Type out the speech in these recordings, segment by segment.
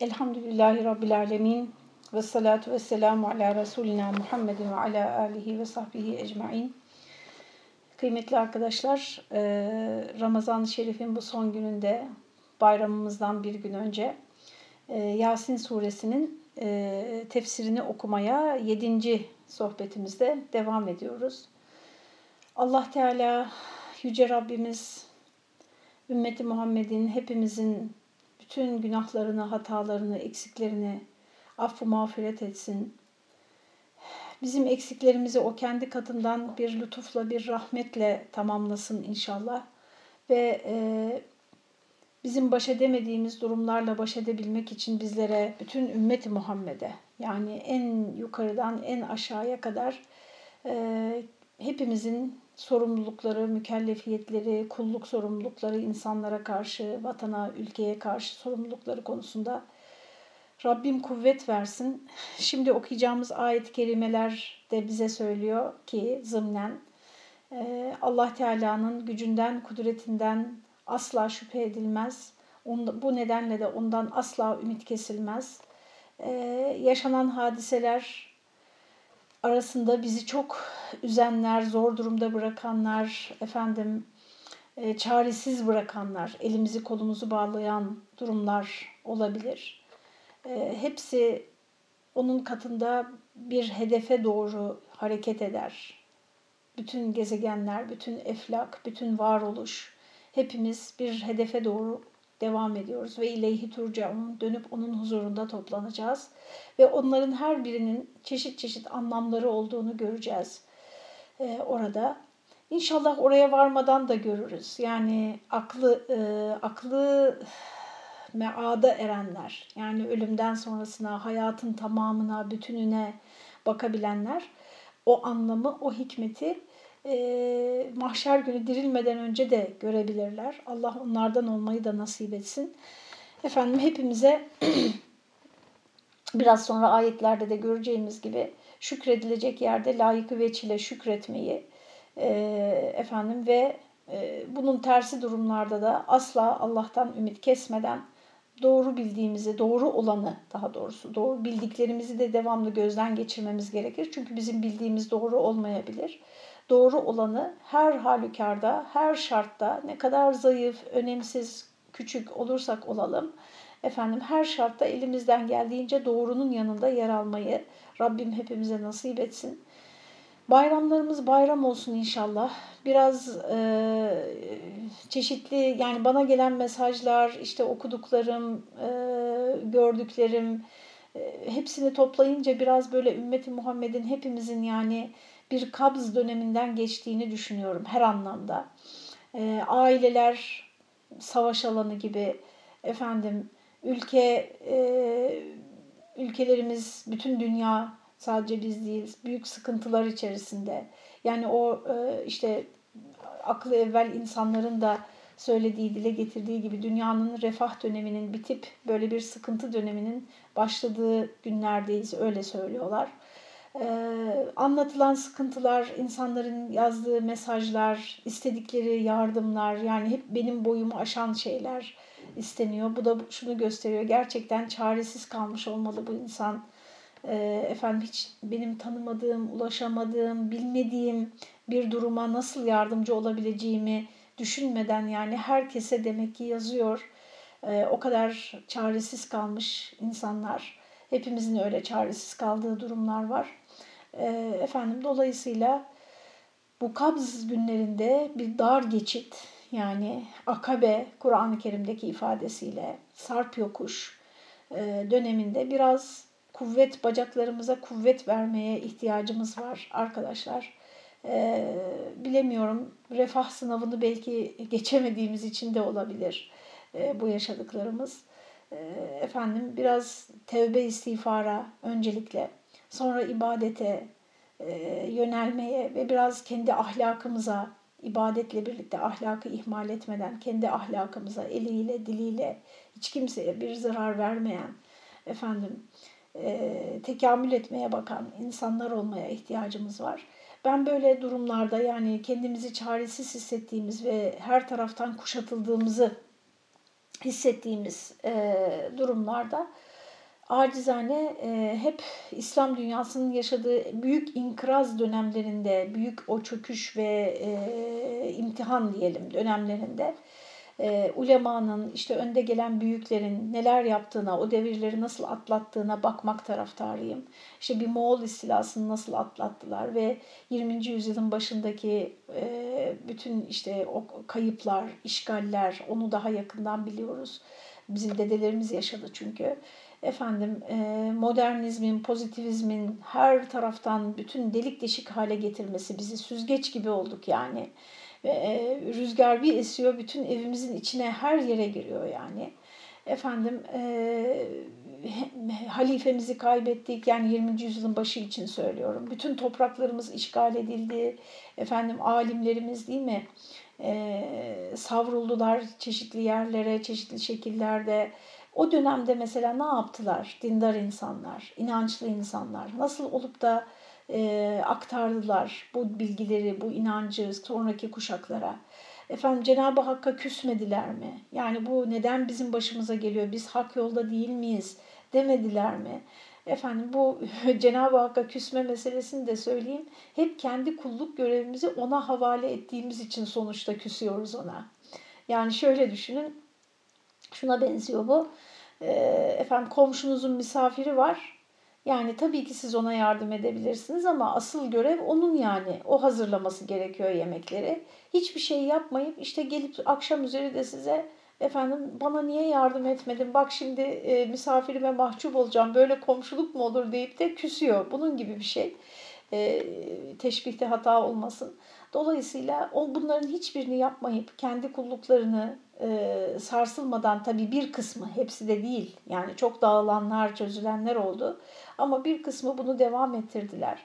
Elhamdülillahi Rabbil Alemin. Ve salatu ve selamu ala Resulina Muhammedin ve ala alihi ve sahbihi ecmain. Kıymetli arkadaşlar, e, Ramazan-ı Şerif'in bu son gününde, bayramımızdan bir gün önce e, Yasin suresinin e, tefsirini okumaya yedinci sohbetimizde devam ediyoruz. Allah Teala, Yüce Rabbimiz, ümmeti Muhammed'in, hepimizin bütün günahlarını, hatalarını, eksiklerini affı mağfiret etsin. Bizim eksiklerimizi o kendi katından bir lütufla, bir rahmetle tamamlasın inşallah. Ve e, bizim baş edemediğimiz durumlarla baş edebilmek için bizlere, bütün ümmeti Muhammed'e, yani en yukarıdan en aşağıya kadar e, hepimizin sorumlulukları, mükellefiyetleri, kulluk sorumlulukları insanlara karşı, vatana, ülkeye karşı sorumlulukları konusunda Rabbim kuvvet versin. Şimdi okuyacağımız ayet-i kerimeler de bize söylüyor ki zımnen e, Allah Teala'nın gücünden, kudretinden asla şüphe edilmez. Bu nedenle de ondan asla ümit kesilmez. E, yaşanan hadiseler arasında bizi çok üzenler, zor durumda bırakanlar, efendim e, çaresiz bırakanlar, elimizi kolumuzu bağlayan durumlar olabilir. E, hepsi onun katında bir hedefe doğru hareket eder. Bütün gezegenler, bütün eflak, bütün varoluş hepimiz bir hedefe doğru devam ediyoruz ve ileyhi turcaun dönüp onun huzurunda toplanacağız ve onların her birinin çeşit çeşit anlamları olduğunu göreceğiz ee, orada. İnşallah oraya varmadan da görürüz. Yani aklı e, aklı meada erenler, yani ölümden sonrasına, hayatın tamamına, bütününe bakabilenler o anlamı, o hikmeti e, mahşer günü dirilmeden önce de görebilirler. Allah onlardan olmayı da nasip etsin. Efendim hepimize biraz sonra ayetlerde de göreceğimiz gibi şükredilecek yerde layıkı veçile şükretmeyi e, efendim ve e, bunun tersi durumlarda da asla Allah'tan ümit kesmeden doğru bildiğimizi, doğru olanı daha doğrusu doğru bildiklerimizi de devamlı gözden geçirmemiz gerekir. Çünkü bizim bildiğimiz doğru olmayabilir doğru olanı her halükarda, her şartta ne kadar zayıf, önemsiz, küçük olursak olalım efendim her şartta elimizden geldiğince doğrunun yanında yer almayı Rabbim hepimize nasip etsin. Bayramlarımız bayram olsun inşallah. Biraz e, çeşitli yani bana gelen mesajlar, işte okuduklarım, e, gördüklerim e, hepsini toplayınca biraz böyle ümmeti Muhammed'in hepimizin yani bir kabz döneminden geçtiğini düşünüyorum her anlamda. E, aileler savaş alanı gibi efendim ülke e, ülkelerimiz bütün dünya sadece biz değiliz büyük sıkıntılar içerisinde. Yani o e, işte aklı evvel insanların da söylediği, dile getirdiği gibi dünyanın refah döneminin bitip böyle bir sıkıntı döneminin başladığı günlerdeyiz öyle söylüyorlar. Ee, anlatılan sıkıntılar, insanların yazdığı mesajlar, istedikleri yardımlar yani hep benim boyumu aşan şeyler isteniyor. Bu da şunu gösteriyor. Gerçekten çaresiz kalmış olmalı bu insan. Ee, efendim hiç benim tanımadığım, ulaşamadığım, bilmediğim bir duruma nasıl yardımcı olabileceğimi düşünmeden yani herkese demek ki yazıyor. Ee, o kadar çaresiz kalmış insanlar. Hepimizin öyle çaresiz kaldığı durumlar var. E, efendim dolayısıyla bu kabz günlerinde bir dar geçit yani akabe Kur'an-ı Kerim'deki ifadesiyle sarp yokuş e, döneminde biraz kuvvet bacaklarımıza kuvvet vermeye ihtiyacımız var arkadaşlar. E, bilemiyorum refah sınavını belki geçemediğimiz için de olabilir e, bu yaşadıklarımız. E, efendim biraz tevbe istiğfara öncelikle sonra ibadete e, yönelmeye ve biraz kendi ahlakımıza, ibadetle birlikte ahlakı ihmal etmeden kendi ahlakımıza eliyle, diliyle hiç kimseye bir zarar vermeyen, efendim e, tekamül etmeye bakan insanlar olmaya ihtiyacımız var. Ben böyle durumlarda yani kendimizi çaresiz hissettiğimiz ve her taraftan kuşatıldığımızı hissettiğimiz e, durumlarda acizane e, hep İslam dünyasının yaşadığı büyük inkraz dönemlerinde, büyük o çöküş ve e, imtihan diyelim dönemlerinde e, ulemanın, işte önde gelen büyüklerin neler yaptığına, o devirleri nasıl atlattığına bakmak taraftarıyım. İşte bir Moğol istilasını nasıl atlattılar ve 20. yüzyılın başındaki e, bütün işte o kayıplar, işgaller, onu daha yakından biliyoruz. Bizim dedelerimiz yaşadı çünkü efendim e, modernizmin, pozitivizmin her taraftan bütün delik deşik hale getirmesi bizi süzgeç gibi olduk yani. E, rüzgar bir esiyor bütün evimizin içine her yere giriyor yani. Efendim e, halifemizi kaybettik yani 20. yüzyılın başı için söylüyorum. Bütün topraklarımız işgal edildi. Efendim alimlerimiz değil mi? E, savruldular çeşitli yerlere, çeşitli şekillerde. O dönemde mesela ne yaptılar dindar insanlar, inançlı insanlar? Nasıl olup da e, aktardılar bu bilgileri, bu inancı sonraki kuşaklara? Efendim Cenab-ı Hakk'a küsmediler mi? Yani bu neden bizim başımıza geliyor? Biz hak yolda değil miyiz? Demediler mi? Efendim bu Cenab-ı Hakk'a küsme meselesini de söyleyeyim. Hep kendi kulluk görevimizi ona havale ettiğimiz için sonuçta küsüyoruz ona. Yani şöyle düşünün. Şuna benziyor bu. E, efendim komşunuzun misafiri var. Yani tabii ki siz ona yardım edebilirsiniz ama asıl görev onun yani. O hazırlaması gerekiyor yemekleri. Hiçbir şey yapmayıp işte gelip akşam üzeri de size efendim bana niye yardım etmedin bak şimdi e, misafirime mahcup olacağım böyle komşuluk mu olur deyip de küsüyor. Bunun gibi bir şey. E, teşbihte hata olmasın. Dolayısıyla o bunların hiçbirini yapmayıp kendi kulluklarını e, sarsılmadan tabii bir kısmı hepsi de değil yani çok dağılanlar çözülenler oldu ama bir kısmı bunu devam ettirdiler.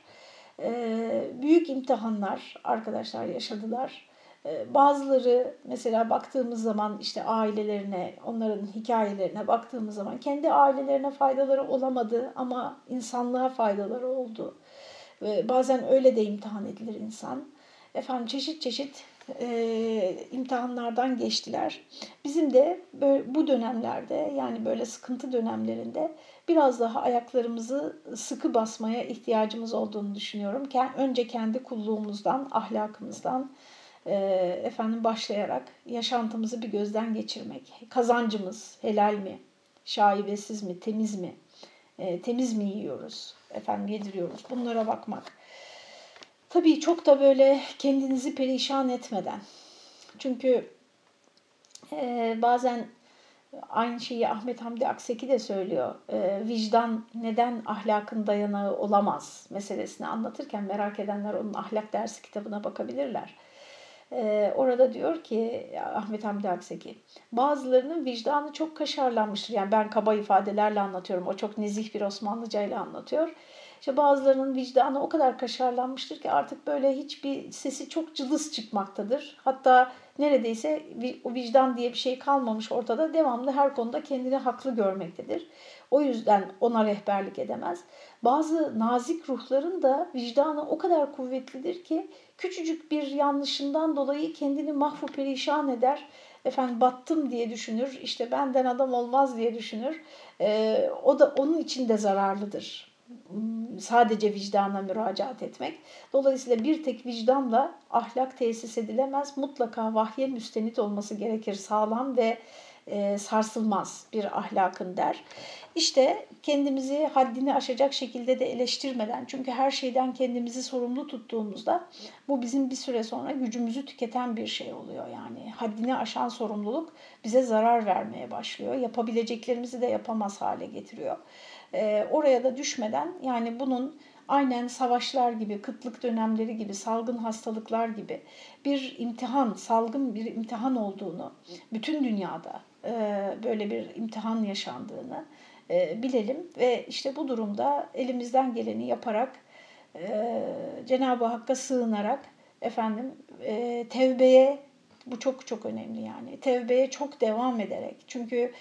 E, büyük imtihanlar arkadaşlar yaşadılar. E, bazıları mesela baktığımız zaman işte ailelerine, onların hikayelerine baktığımız zaman kendi ailelerine faydaları olamadı ama insanlığa faydaları oldu. E, bazen öyle de imtihan edilir insan. Efendim çeşit çeşit e, imtihanlardan geçtiler. Bizim de böyle, bu dönemlerde yani böyle sıkıntı dönemlerinde biraz daha ayaklarımızı sıkı basmaya ihtiyacımız olduğunu düşünüyorum. Önce kendi kulluğumuzdan, ahlakımızdan e, efendim başlayarak yaşantımızı bir gözden geçirmek. Kazancımız helal mi, şaibesiz mi, temiz mi, e, temiz mi yiyoruz, efendim yediriyoruz bunlara bakmak. Tabii çok da böyle kendinizi perişan etmeden. Çünkü e, bazen aynı şeyi Ahmet Hamdi Akseki de söylüyor. E, vicdan neden ahlakın dayanağı olamaz meselesini anlatırken merak edenler onun ahlak dersi kitabına bakabilirler. E, orada diyor ki Ahmet Hamdi Akseki, bazılarının vicdanı çok kaşarlanmıştır. Yani ben kaba ifadelerle anlatıyorum. O çok nezih bir Osmanlıca ile anlatıyor işte bazılarının vicdanı o kadar kaşarlanmıştır ki artık böyle hiçbir sesi çok cılız çıkmaktadır. Hatta neredeyse o vicdan diye bir şey kalmamış ortada. Devamlı her konuda kendini haklı görmektedir. O yüzden ona rehberlik edemez. Bazı nazik ruhların da vicdanı o kadar kuvvetlidir ki küçücük bir yanlışından dolayı kendini mahvu perişan eder. Efendim battım diye düşünür, işte benden adam olmaz diye düşünür. Ee, o da onun için de zararlıdır sadece vicdana müracaat etmek. Dolayısıyla bir tek vicdanla ahlak tesis edilemez. Mutlaka vahye müstenit olması gerekir. Sağlam ve e, sarsılmaz bir ahlakın der. İşte kendimizi haddini aşacak şekilde de eleştirmeden çünkü her şeyden kendimizi sorumlu tuttuğumuzda bu bizim bir süre sonra gücümüzü tüketen bir şey oluyor yani. Haddini aşan sorumluluk bize zarar vermeye başlıyor. Yapabileceklerimizi de yapamaz hale getiriyor e, oraya da düşmeden yani bunun aynen savaşlar gibi, kıtlık dönemleri gibi, salgın hastalıklar gibi bir imtihan, salgın bir imtihan olduğunu, bütün dünyada e, böyle bir imtihan yaşandığını e, bilelim. Ve işte bu durumda elimizden geleni yaparak e, Cenab-ı Hakk'a sığınarak efendim tevbeye bu çok çok önemli yani tevbeye çok devam ederek. Çünkü ee,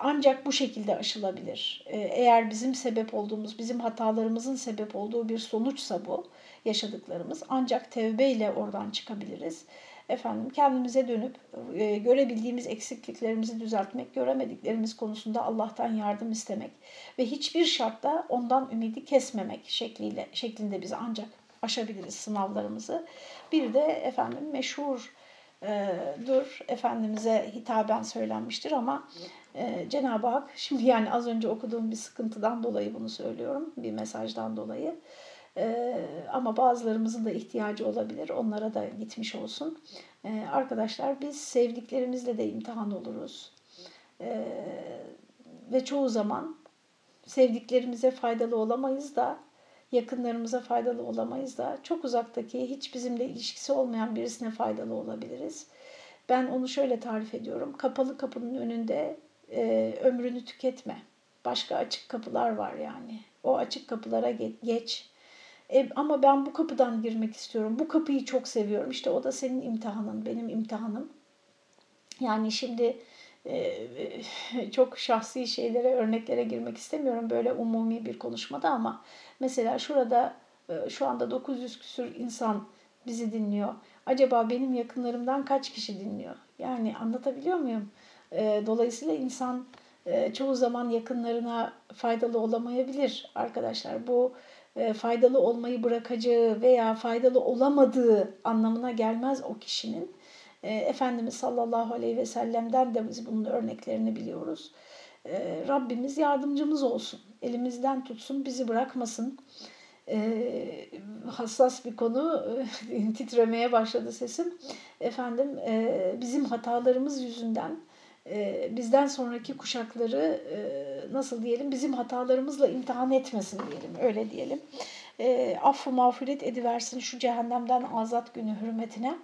ancak bu şekilde aşılabilir. Ee, eğer bizim sebep olduğumuz, bizim hatalarımızın sebep olduğu bir sonuçsa bu yaşadıklarımız ancak tevbe ile oradan çıkabiliriz. efendim kendimize dönüp e, görebildiğimiz eksikliklerimizi düzeltmek, göremediklerimiz konusunda Allah'tan yardım istemek ve hiçbir şartta ondan ümidi kesmemek şekliyle şeklinde biz ancak aşabiliriz sınavlarımızı. Bir de efendim meşhur dur Efendimiz'e hitaben söylenmiştir ama e, Cenab-ı Hak şimdi yani az önce okuduğum bir sıkıntıdan dolayı bunu söylüyorum bir mesajdan dolayı. E, ama bazılarımızın da ihtiyacı olabilir onlara da gitmiş olsun. E, arkadaşlar biz sevdiklerimizle de imtihan oluruz. E, ve çoğu zaman sevdiklerimize faydalı olamayız da yakınlarımıza faydalı olamayız da çok uzaktaki hiç bizimle ilişkisi olmayan birisine faydalı olabiliriz. Ben onu şöyle tarif ediyorum. Kapalı kapının önünde e, ömrünü tüketme. Başka açık kapılar var yani. O açık kapılara geç. E, ama ben bu kapıdan girmek istiyorum. Bu kapıyı çok seviyorum. İşte o da senin imtihanın, benim imtihanım. Yani şimdi çok şahsi şeylere, örneklere girmek istemiyorum böyle umumi bir konuşmada ama mesela şurada şu anda 900 küsür insan bizi dinliyor. Acaba benim yakınlarımdan kaç kişi dinliyor? Yani anlatabiliyor muyum? Dolayısıyla insan çoğu zaman yakınlarına faydalı olamayabilir arkadaşlar. Bu faydalı olmayı bırakacağı veya faydalı olamadığı anlamına gelmez o kişinin. E, Efendimiz sallallahu aleyhi ve sellem'den de biz bunun örneklerini biliyoruz. E, Rabbimiz yardımcımız olsun. Elimizden tutsun, bizi bırakmasın. E, hassas bir konu, titremeye başladı sesim. Efendim e, bizim hatalarımız yüzünden e, bizden sonraki kuşakları e, nasıl diyelim bizim hatalarımızla imtihan etmesin diyelim öyle diyelim. E, affı mağfiret ediversin şu cehennemden azat günü hürmetine.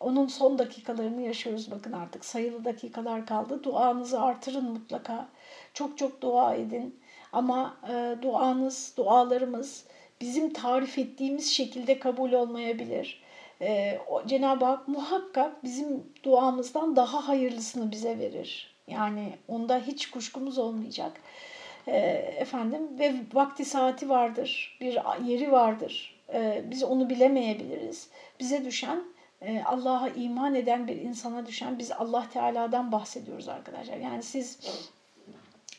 Onun son dakikalarını yaşıyoruz bakın artık sayılı dakikalar kaldı. Duanızı artırın mutlaka. Çok çok dua edin. Ama e, duanız, dualarımız bizim tarif ettiğimiz şekilde kabul olmayabilir. E, Cenab-ı Hak muhakkak bizim duamızdan daha hayırlısını bize verir. Yani onda hiç kuşkumuz olmayacak. E, efendim ve vakti saati vardır, bir yeri vardır. E, biz onu bilemeyebiliriz. Bize düşen Allah'a iman eden bir insana düşen biz Allah Teala'dan bahsediyoruz arkadaşlar. Yani siz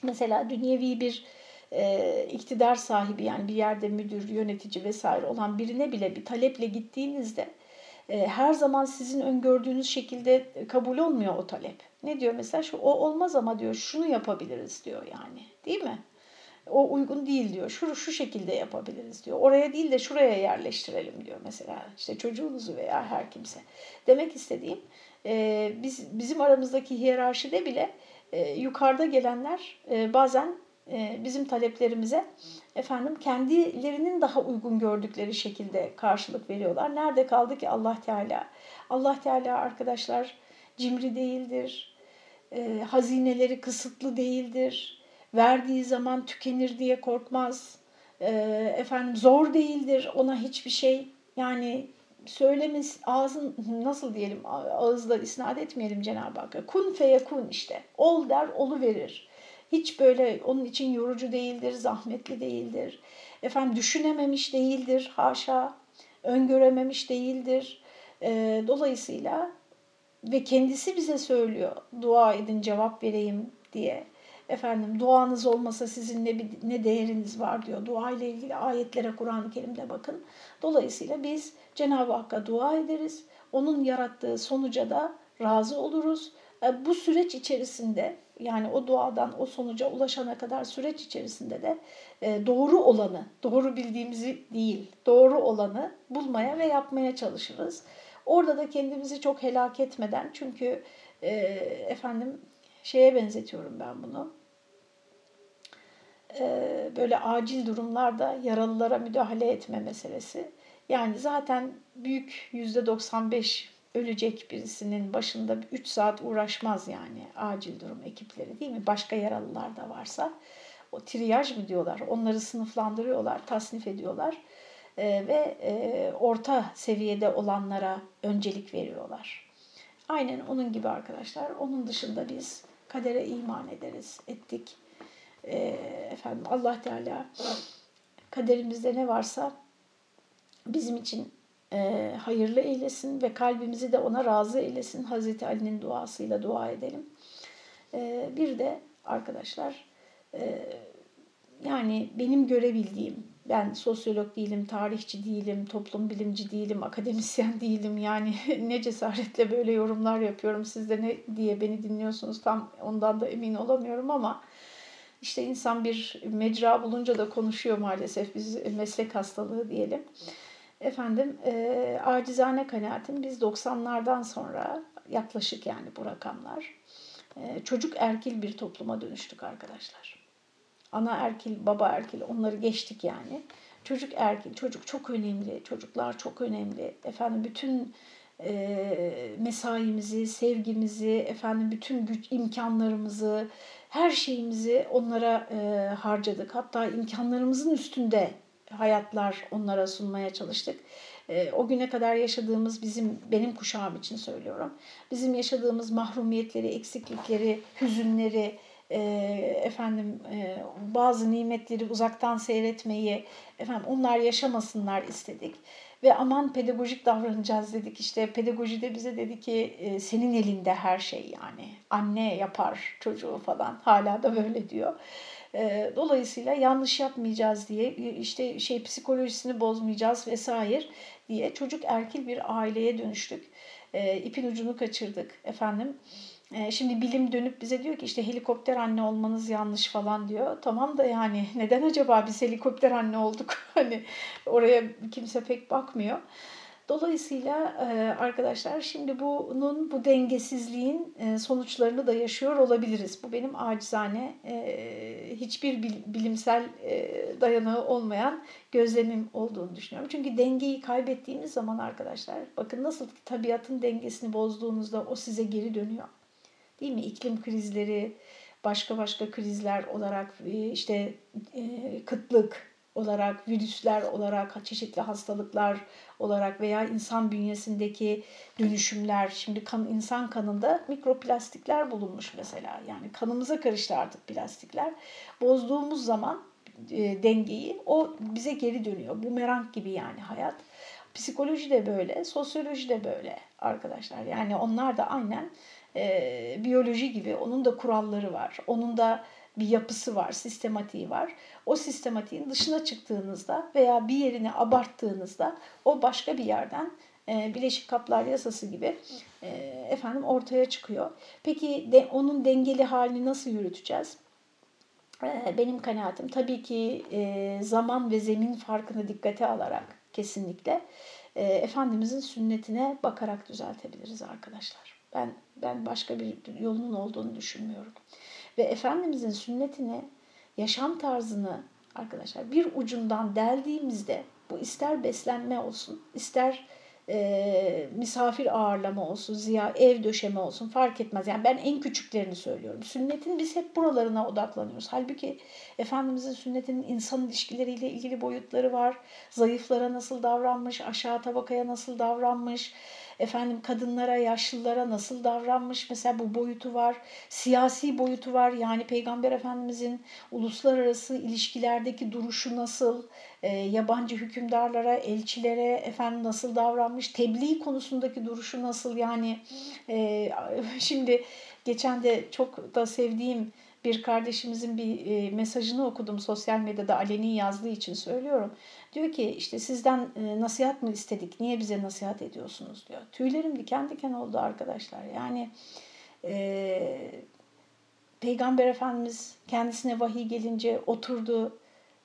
mesela dünyevi bir e, iktidar sahibi yani bir yerde müdür, yönetici vesaire olan birine bile bir taleple gittiğinizde e, her zaman sizin öngördüğünüz şekilde kabul olmuyor o talep. Ne diyor mesela şu o olmaz ama diyor şunu yapabiliriz diyor yani değil mi? O uygun değil diyor. Şu, şu şekilde yapabiliriz diyor. Oraya değil de şuraya yerleştirelim diyor mesela. İşte çocuğunuzu veya her kimse. Demek istediğim e, biz bizim aramızdaki hiyerarşide bile e, yukarıda gelenler e, bazen e, bizim taleplerimize efendim kendilerinin daha uygun gördükleri şekilde karşılık veriyorlar. Nerede kaldı ki Allah Teala? Allah Teala arkadaşlar cimri değildir. E, hazineleri kısıtlı değildir verdiği zaman tükenir diye korkmaz. E, efendim zor değildir ona hiçbir şey. Yani söylemesi ağzın nasıl diyelim ağızla isnat etmeyelim Cenab-ı Hakk'a. Kun feyekun işte. Ol der olu verir. Hiç böyle onun için yorucu değildir, zahmetli değildir. Efendim düşünememiş değildir haşa. Öngörememiş değildir. E, dolayısıyla ve kendisi bize söylüyor dua edin cevap vereyim diye. Efendim duanız olmasa sizin ne, ne değeriniz var diyor. Dua ile ilgili ayetlere Kur'an-ı Kerim'de bakın. Dolayısıyla biz Cenab-ı Hakk'a dua ederiz. Onun yarattığı sonuca da razı oluruz. E, bu süreç içerisinde yani o duadan o sonuca ulaşana kadar süreç içerisinde de e, doğru olanı, doğru bildiğimizi değil, doğru olanı bulmaya ve yapmaya çalışırız. Orada da kendimizi çok helak etmeden çünkü e, efendim şeye benzetiyorum ben bunu. Böyle acil durumlarda yaralılara müdahale etme meselesi. Yani zaten büyük yüzde 95 ölecek birisinin başında 3 saat uğraşmaz yani acil durum ekipleri değil mi? Başka yaralılar da varsa o triyaj mı diyorlar? Onları sınıflandırıyorlar, tasnif ediyorlar ve orta seviyede olanlara öncelik veriyorlar. Aynen onun gibi arkadaşlar. Onun dışında biz kadere iman ederiz, ettik e, efendim Allah Teala kaderimizde ne varsa bizim için e, hayırlı eylesin ve kalbimizi de ona razı eylesin. Hazreti Ali'nin duasıyla dua edelim. E, bir de arkadaşlar e, yani benim görebildiğim ben sosyolog değilim, tarihçi değilim, toplum bilimci değilim, akademisyen değilim. Yani ne cesaretle böyle yorumlar yapıyorum. Siz de ne diye beni dinliyorsunuz tam ondan da emin olamıyorum ama işte insan bir mecra bulunca da konuşuyor maalesef. Biz meslek hastalığı diyelim. Efendim e, acizane kanaatim biz 90'lardan sonra yaklaşık yani bu rakamlar e, çocuk erkil bir topluma dönüştük arkadaşlar ana erkil, baba erkil onları geçtik yani. Çocuk erkil, çocuk çok önemli, çocuklar çok önemli. Efendim bütün e, mesaimizi, sevgimizi, efendim bütün güç imkanlarımızı, her şeyimizi onlara e, harcadık. Hatta imkanlarımızın üstünde hayatlar onlara sunmaya çalıştık. E, o güne kadar yaşadığımız bizim benim kuşağım için söylüyorum. Bizim yaşadığımız mahrumiyetleri, eksiklikleri, hüzünleri, e, efendim e, bazı nimetleri uzaktan seyretmeyi efendim onlar yaşamasınlar istedik ve aman pedagojik davranacağız dedik işte pedagoji de bize dedi ki e, senin elinde her şey yani anne yapar çocuğu falan hala da böyle diyor. E, dolayısıyla yanlış yapmayacağız diye işte şey psikolojisini bozmayacağız vesaire diye çocuk erkil bir aileye dönüştük. E, ipin ucunu kaçırdık efendim. Ee, şimdi bilim dönüp bize diyor ki işte helikopter anne olmanız yanlış falan diyor. Tamam da yani neden acaba biz helikopter anne olduk? hani oraya kimse pek bakmıyor. Dolayısıyla e, arkadaşlar şimdi bunun bu dengesizliğin e, sonuçlarını da yaşıyor olabiliriz. Bu benim acizane e, hiçbir bilimsel dayanağı olmayan gözlemim olduğunu düşünüyorum. Çünkü dengeyi kaybettiğimiz zaman arkadaşlar bakın nasıl tabiatın dengesini bozduğunuzda o size geri dönüyor değil mi? İklim krizleri, başka başka krizler olarak e, işte e, kıtlık olarak, virüsler olarak, çeşitli hastalıklar olarak veya insan bünyesindeki dönüşümler. Şimdi kan, insan kanında mikroplastikler bulunmuş mesela. Yani kanımıza karıştı artık plastikler. Bozduğumuz zaman e, dengeyi o bize geri dönüyor. Bu merak gibi yani hayat. Psikoloji de böyle, sosyoloji de böyle arkadaşlar. Yani onlar da aynen e, biyoloji gibi onun da kuralları var. Onun da bir yapısı var, sistematiği var. O sistematiğin dışına çıktığınızda veya bir yerini abarttığınızda o başka bir yerden e, bileşik kaplar yasası gibi e, efendim ortaya çıkıyor. Peki de, onun dengeli halini nasıl yürüteceğiz? E, benim kanaatim tabii ki e, zaman ve zemin farkını dikkate alarak kesinlikle e, Efendimizin sünnetine bakarak düzeltebiliriz arkadaşlar. Ben ben başka bir yolunun olduğunu düşünmüyorum. Ve Efendimizin sünnetini, yaşam tarzını arkadaşlar bir ucundan deldiğimizde bu ister beslenme olsun, ister e, misafir ağırlama olsun, ziya ev döşeme olsun fark etmez. Yani ben en küçüklerini söylüyorum. Sünnetin biz hep buralarına odaklanıyoruz. Halbuki Efendimizin sünnetinin insan ilişkileriyle ilgili boyutları var. Zayıflara nasıl davranmış, aşağı tabakaya nasıl davranmış, efendim kadınlara, yaşlılara nasıl davranmış mesela bu boyutu var. Siyasi boyutu var. Yani Peygamber Efendimizin uluslararası ilişkilerdeki duruşu nasıl, e, yabancı hükümdarlara, elçilere efendim nasıl davranmış, tebliğ konusundaki duruşu nasıl yani e, şimdi geçen de çok da sevdiğim bir kardeşimizin bir e, mesajını okudum sosyal medyada aleni yazdığı için söylüyorum. Diyor ki işte sizden e, nasihat mı istedik? Niye bize nasihat ediyorsunuz diyor. Tüylerim diken diken oldu arkadaşlar. Yani e, Peygamber Efendimiz kendisine vahiy gelince oturdu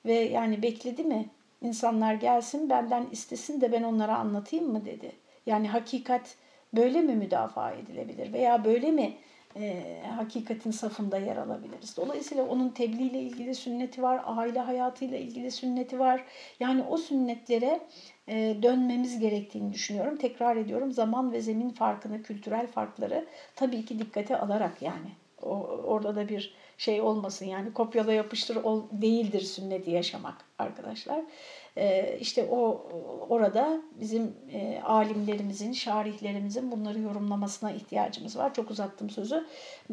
ve yani bekledi mi? İnsanlar gelsin benden istesin de ben onlara anlatayım mı dedi. Yani hakikat böyle mi müdafaa edilebilir veya böyle mi e, hakikatin safında yer alabiliriz. Dolayısıyla onun tebliğ ile ilgili sünneti var, aile hayatıyla ilgili sünneti var. Yani o sünnetlere e, dönmemiz gerektiğini düşünüyorum. Tekrar ediyorum zaman ve zemin farkını, kültürel farkları tabii ki dikkate alarak yani. O, orada da bir şey olmasın yani kopyala yapıştır ol, değildir sünneti yaşamak arkadaşlar. Ee, işte o orada bizim e, alimlerimizin, şarihlerimizin bunları yorumlamasına ihtiyacımız var. Çok uzattım sözü.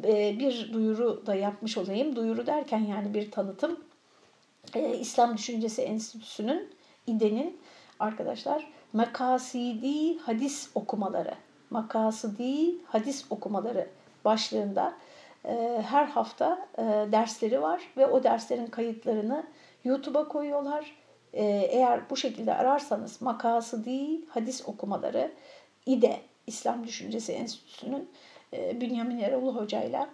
Ee, bir duyuru da yapmış olayım. Duyuru derken yani bir tanıtım. Ee, İslam Düşüncesi Enstitüsü'nün İDE'nin arkadaşlar makasidi hadis okumaları, makasidi hadis okumaları başlığında e, her hafta e, dersleri var ve o derslerin kayıtlarını YouTube'a koyuyorlar. E, eğer bu şekilde ararsanız makasidi hadis okumaları İDE İslam Düşüncesi Enstitüsü'nün e, Bünyamin Eroğlu hocayla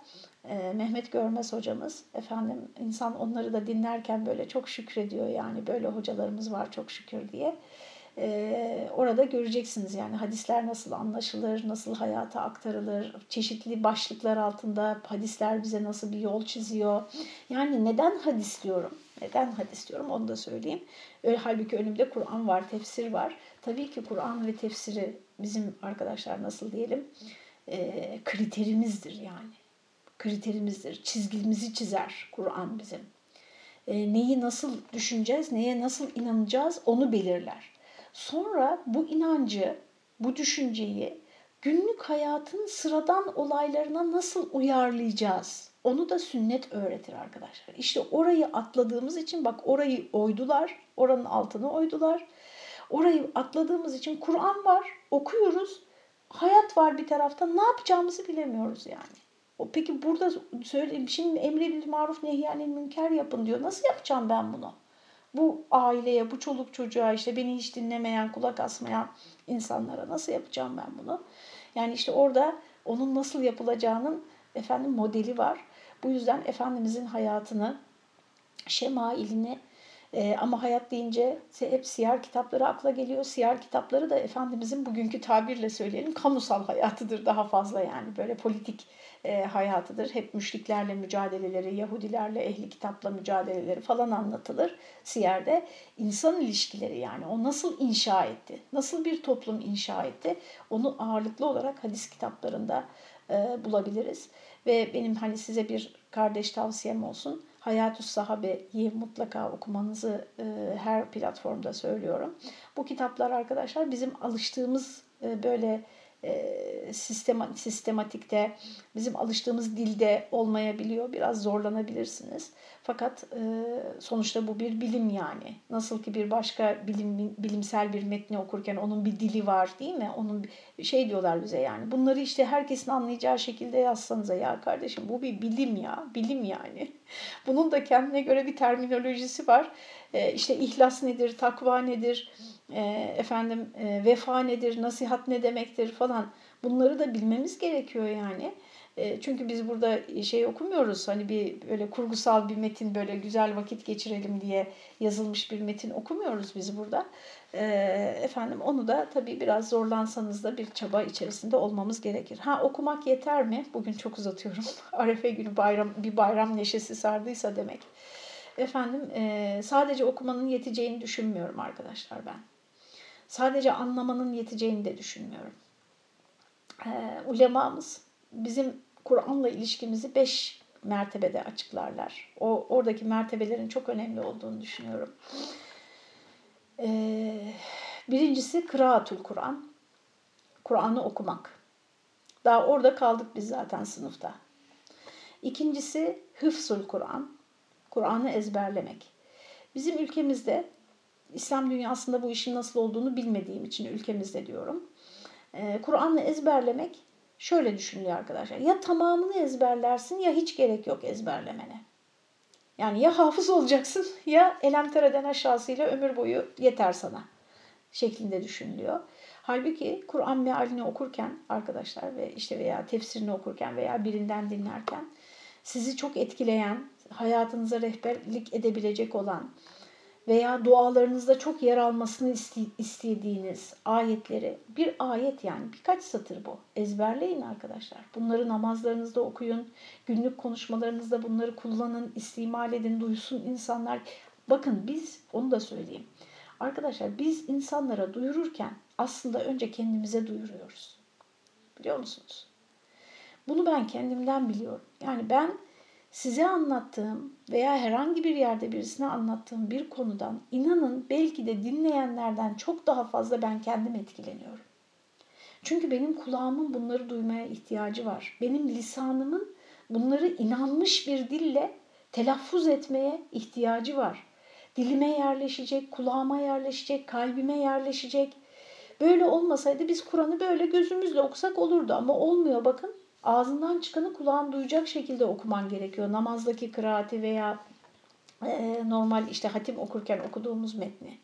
e, Mehmet Görmez hocamız efendim insan onları da dinlerken böyle çok şükrediyor yani böyle hocalarımız var çok şükür diye. Ee, orada göreceksiniz yani hadisler nasıl anlaşılır, nasıl hayata aktarılır, çeşitli başlıklar altında hadisler bize nasıl bir yol çiziyor. Yani neden hadis diyorum? Neden hadis diyorum onu da söyleyeyim. Öyle, halbuki önümde Kur'an var, tefsir var. Tabii ki Kur'an ve tefsiri bizim arkadaşlar nasıl diyelim e, kriterimizdir yani. Kriterimizdir. Çizgimizi çizer Kur'an bizim. E, neyi nasıl düşüneceğiz, neye nasıl inanacağız onu belirler. Sonra bu inancı, bu düşünceyi günlük hayatın sıradan olaylarına nasıl uyarlayacağız? Onu da sünnet öğretir arkadaşlar. İşte orayı atladığımız için bak orayı oydular, oranın altını oydular. Orayı atladığımız için Kur'an var, okuyoruz. Hayat var bir tarafta. Ne yapacağımızı bilemiyoruz yani. O peki burada söyleyeyim şimdi emre bil maruf nehyanil münker yapın diyor. Nasıl yapacağım ben bunu? Bu aileye, bu çoluk çocuğa işte beni hiç dinlemeyen, kulak asmayan insanlara nasıl yapacağım ben bunu? Yani işte orada onun nasıl yapılacağının efendim modeli var. Bu yüzden Efendimizin hayatını, şemailini e, ama hayat deyince hep siyer kitapları akla geliyor. Siyer kitapları da Efendimizin bugünkü tabirle söyleyelim kamusal hayatıdır daha fazla yani böyle politik e, hayatıdır. Hep müşriklerle mücadeleleri, Yahudilerle, ehli kitapla mücadeleleri falan anlatılır siyerde. insan ilişkileri yani o nasıl inşa etti, nasıl bir toplum inşa etti onu ağırlıklı olarak hadis kitaplarında e, bulabiliriz. Ve benim hani size bir kardeş tavsiyem olsun. Hayatü Sahabe'yi mutlaka okumanızı e, her platformda söylüyorum. Bu kitaplar arkadaşlar bizim alıştığımız e, böyle e, sistematikte, bizim alıştığımız dilde olmayabiliyor. Biraz zorlanabilirsiniz. Fakat e, sonuçta bu bir bilim yani. Nasıl ki bir başka bilim, bilimsel bir metni okurken onun bir dili var değil mi? Onun şey diyorlar bize yani. Bunları işte herkesin anlayacağı şekilde yazsanıza ya kardeşim bu bir bilim ya. Bilim yani. Bunun da kendine göre bir terminolojisi var. E, işte ihlas nedir, takva nedir, e, efendim e, vefa nedir, nasihat ne demektir falan. Bunları da bilmemiz gerekiyor yani. E, çünkü biz burada şey okumuyoruz hani bir böyle kurgusal bir metin böyle güzel vakit geçirelim diye yazılmış bir metin okumuyoruz biz burada. E, efendim onu da tabii biraz zorlansanız da bir çaba içerisinde olmamız gerekir. Ha okumak yeter mi? Bugün çok uzatıyorum. Arefe günü bayram bir bayram neşesi sardıysa demek. Efendim e, sadece okumanın yeteceğini düşünmüyorum arkadaşlar ben. Sadece anlamanın yeteceğini de düşünmüyorum. E, ulemamız bizim Kur'an'la ilişkimizi beş mertebede açıklarlar. O oradaki mertebelerin çok önemli olduğunu düşünüyorum. Ee, birincisi kıraatul Kur'an. Kur'an'ı okumak. Daha orada kaldık biz zaten sınıfta. İkincisi hıfzul Kur'an. Kur'an'ı ezberlemek. Bizim ülkemizde İslam dünyasında bu işin nasıl olduğunu bilmediğim için ülkemizde diyorum. Ee, Kur'an'ı ezberlemek şöyle düşünülüyor arkadaşlar. Ya tamamını ezberlersin ya hiç gerek yok ezberlemene. Yani ya hafız olacaksın ya elemtereden aşağısıyla ömür boyu yeter sana şeklinde düşünülüyor. Halbuki Kur'an mealini okurken arkadaşlar ve işte veya tefsirini okurken veya birinden dinlerken sizi çok etkileyen, hayatınıza rehberlik edebilecek olan veya dualarınızda çok yer almasını istediğiniz ayetleri bir ayet yani birkaç satır bu. Ezberleyin arkadaşlar. Bunları namazlarınızda okuyun. Günlük konuşmalarınızda bunları kullanın, istimal edin, duysun insanlar. Bakın biz onu da söyleyeyim. Arkadaşlar biz insanlara duyururken aslında önce kendimize duyuruyoruz. Biliyor musunuz? Bunu ben kendimden biliyorum. Yani ben size anlattığım veya herhangi bir yerde birisine anlattığım bir konudan inanın belki de dinleyenlerden çok daha fazla ben kendim etkileniyorum. Çünkü benim kulağımın bunları duymaya ihtiyacı var. Benim lisanımın bunları inanmış bir dille telaffuz etmeye ihtiyacı var. Dilime yerleşecek, kulağıma yerleşecek, kalbime yerleşecek. Böyle olmasaydı biz Kur'an'ı böyle gözümüzle okusak olurdu ama olmuyor bakın. Ağzından çıkanı kulağın duyacak şekilde okuman gerekiyor. Namazdaki kıraati veya e, normal işte hatim okurken okuduğumuz metni.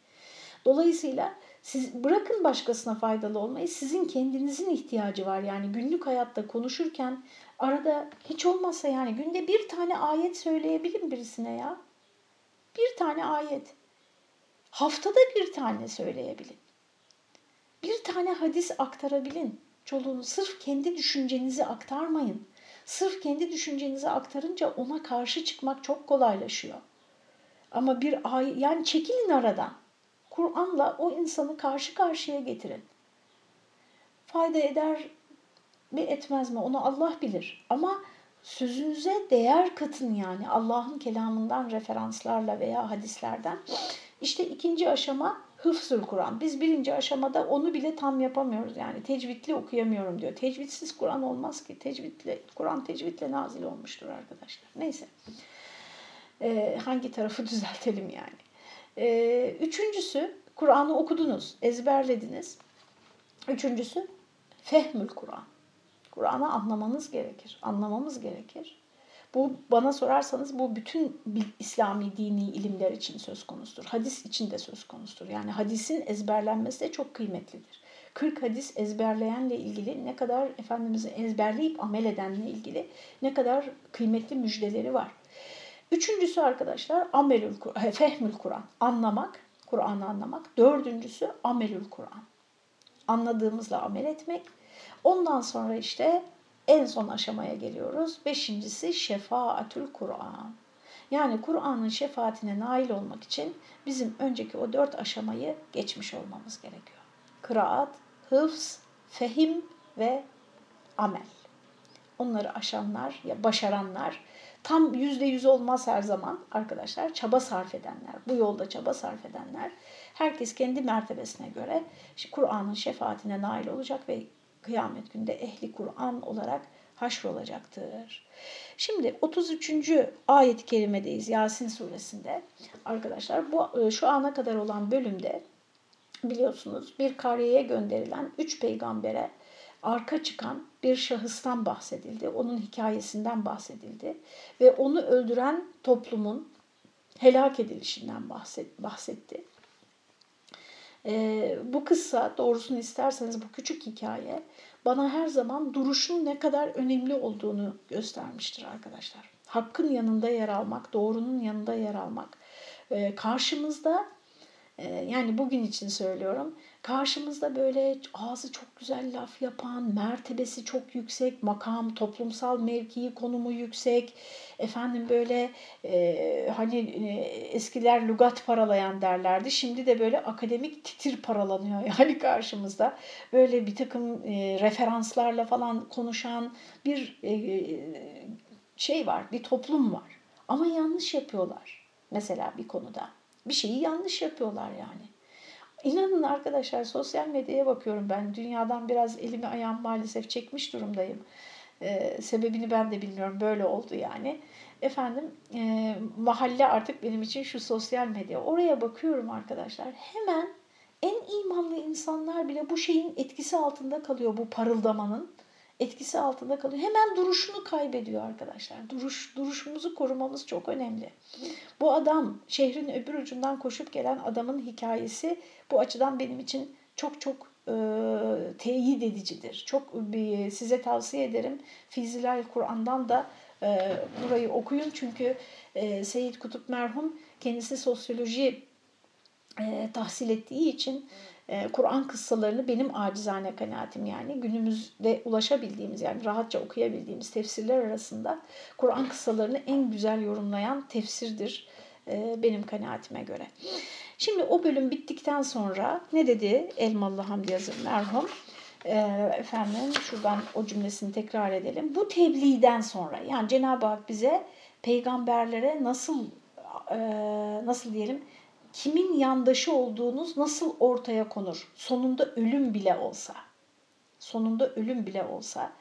Dolayısıyla siz bırakın başkasına faydalı olmayı, sizin kendinizin ihtiyacı var. Yani günlük hayatta konuşurken arada hiç olmazsa yani günde bir tane ayet söyleyebilin birisine ya. Bir tane ayet. Haftada bir tane söyleyebilin. Bir tane hadis aktarabilin. Çoluğunu sırf kendi düşüncenizi aktarmayın. Sırf kendi düşüncenizi aktarınca ona karşı çıkmak çok kolaylaşıyor. Ama bir ay yani çekilin aradan. Kur'an'la o insanı karşı karşıya getirin. Fayda eder mi etmez mi onu Allah bilir. Ama sözünüze değer katın yani Allah'ın kelamından referanslarla veya hadislerden. İşte ikinci aşama hıfzül Kur'an. Biz birinci aşamada onu bile tam yapamıyoruz. Yani tecvidli okuyamıyorum diyor. Tecvidsiz Kur'an olmaz ki. Tecvidle, Kur'an tecvidle nazil olmuştur arkadaşlar. Neyse. Ee, hangi tarafı düzeltelim yani. Ee, üçüncüsü Kur'an'ı okudunuz, ezberlediniz. Üçüncüsü fehmül Kur'an. Kur'an'ı anlamanız gerekir, anlamamız gerekir. Bu bana sorarsanız bu bütün İslami dini ilimler için söz konusudur. Hadis için de söz konusudur. Yani hadisin ezberlenmesi de çok kıymetlidir. 40 hadis ezberleyenle ilgili ne kadar Efendimiz'i ezberleyip amel edenle ilgili ne kadar kıymetli müjdeleri var. Üçüncüsü arkadaşlar amelül fehmül Kur'an. Anlamak, Kur'an'ı anlamak. Dördüncüsü amelül Kur'an. Anladığımızla amel etmek. Ondan sonra işte en son aşamaya geliyoruz. Beşincisi şefaatül Kur'an. Yani Kur'an'ın şefaatine nail olmak için bizim önceki o dört aşamayı geçmiş olmamız gerekiyor. Kıraat, hıfz, fehim ve amel. Onları aşanlar, ya başaranlar, tam yüzde yüz olmaz her zaman arkadaşlar. Çaba sarf edenler, bu yolda çaba sarf edenler, herkes kendi mertebesine göre Kur'an'ın şefaatine nail olacak ve kıyamet günde ehli Kur'an olarak haşrolacaktır. Şimdi 33. ayet-i kerimedeyiz Yasin suresinde. Arkadaşlar bu e, şu ana kadar olan bölümde biliyorsunuz bir kariyeye gönderilen üç peygambere arka çıkan bir şahıstan bahsedildi. Onun hikayesinden bahsedildi. Ve onu öldüren toplumun helak edilişinden bahsetti. Ee, bu kıssa doğrusunu isterseniz bu küçük hikaye bana her zaman duruşun ne kadar önemli olduğunu göstermiştir arkadaşlar. Hakkın yanında yer almak, doğrunun yanında yer almak. Ee, karşımızda e, yani bugün için söylüyorum Karşımızda böyle ağzı çok güzel laf yapan, mertebesi çok yüksek, makam, toplumsal mevkii, konumu yüksek, efendim böyle e, hani e, eskiler lugat paralayan derlerdi. Şimdi de böyle akademik titir paralanıyor yani karşımızda. Böyle bir takım e, referanslarla falan konuşan bir e, şey var, bir toplum var. Ama yanlış yapıyorlar mesela bir konuda. Bir şeyi yanlış yapıyorlar yani. İnanın arkadaşlar sosyal medyaya bakıyorum ben. Dünyadan biraz elimi ayağım maalesef çekmiş durumdayım. Ee, sebebini ben de bilmiyorum. Böyle oldu yani. Efendim e, mahalle artık benim için şu sosyal medya. Oraya bakıyorum arkadaşlar. Hemen en imanlı insanlar bile bu şeyin etkisi altında kalıyor bu parıldamanın etkisi altında kalıyor. Hemen duruşunu kaybediyor arkadaşlar. Duruş, duruşumuzu korumamız çok önemli. Bu adam şehrin öbür ucundan koşup gelen adamın hikayesi bu açıdan benim için çok çok e, teyit edicidir. Çok e, size tavsiye ederim. Fizilal Kur'an'dan da e, burayı okuyun çünkü e, Seyyid Kutup merhum kendisi sosyoloji e, tahsil ettiği için e, Kur'an kıssalarını benim acizane kanaatim yani günümüzde ulaşabildiğimiz yani rahatça okuyabildiğimiz tefsirler arasında Kur'an kıssalarını en güzel yorumlayan tefsirdir e, benim kanaatime göre. Şimdi o bölüm bittikten sonra ne dedi Elmalı Hamdi Yazır merhum? E, efendim şuradan o cümlesini tekrar edelim. Bu tebliğden sonra yani Cenab-ı Hak bize peygamberlere nasıl nasıl diyelim kimin yandaşı olduğunuz nasıl ortaya konur? Sonunda ölüm bile olsa. Sonunda ölüm bile olsa.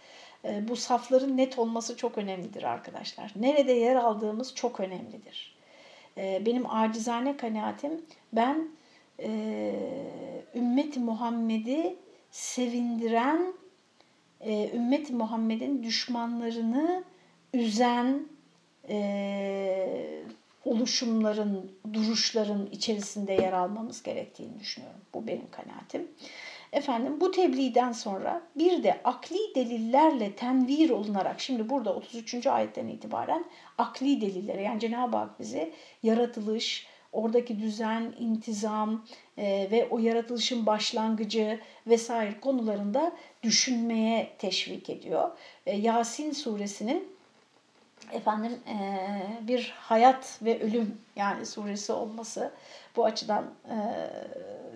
E, bu safların net olması çok önemlidir arkadaşlar. Nerede yer aldığımız çok önemlidir. e, benim acizane kanaatim ben e, ümmeti Muhammed'i sevindiren, ümmeti Muhammed'in düşmanlarını üzen oluşumların, duruşların içerisinde yer almamız gerektiğini düşünüyorum. Bu benim kanaatim. Efendim bu tebliğden sonra bir de akli delillerle tenvir olunarak şimdi burada 33. ayetten itibaren akli delillere yani Cenab-ı Hak bizi yaratılış, oradaki düzen, intizam e, ve o yaratılışın başlangıcı vesaire konularında düşünmeye teşvik ediyor. E, Yasin suresinin efendim e, bir hayat ve ölüm yani suresi olması bu açıdan e,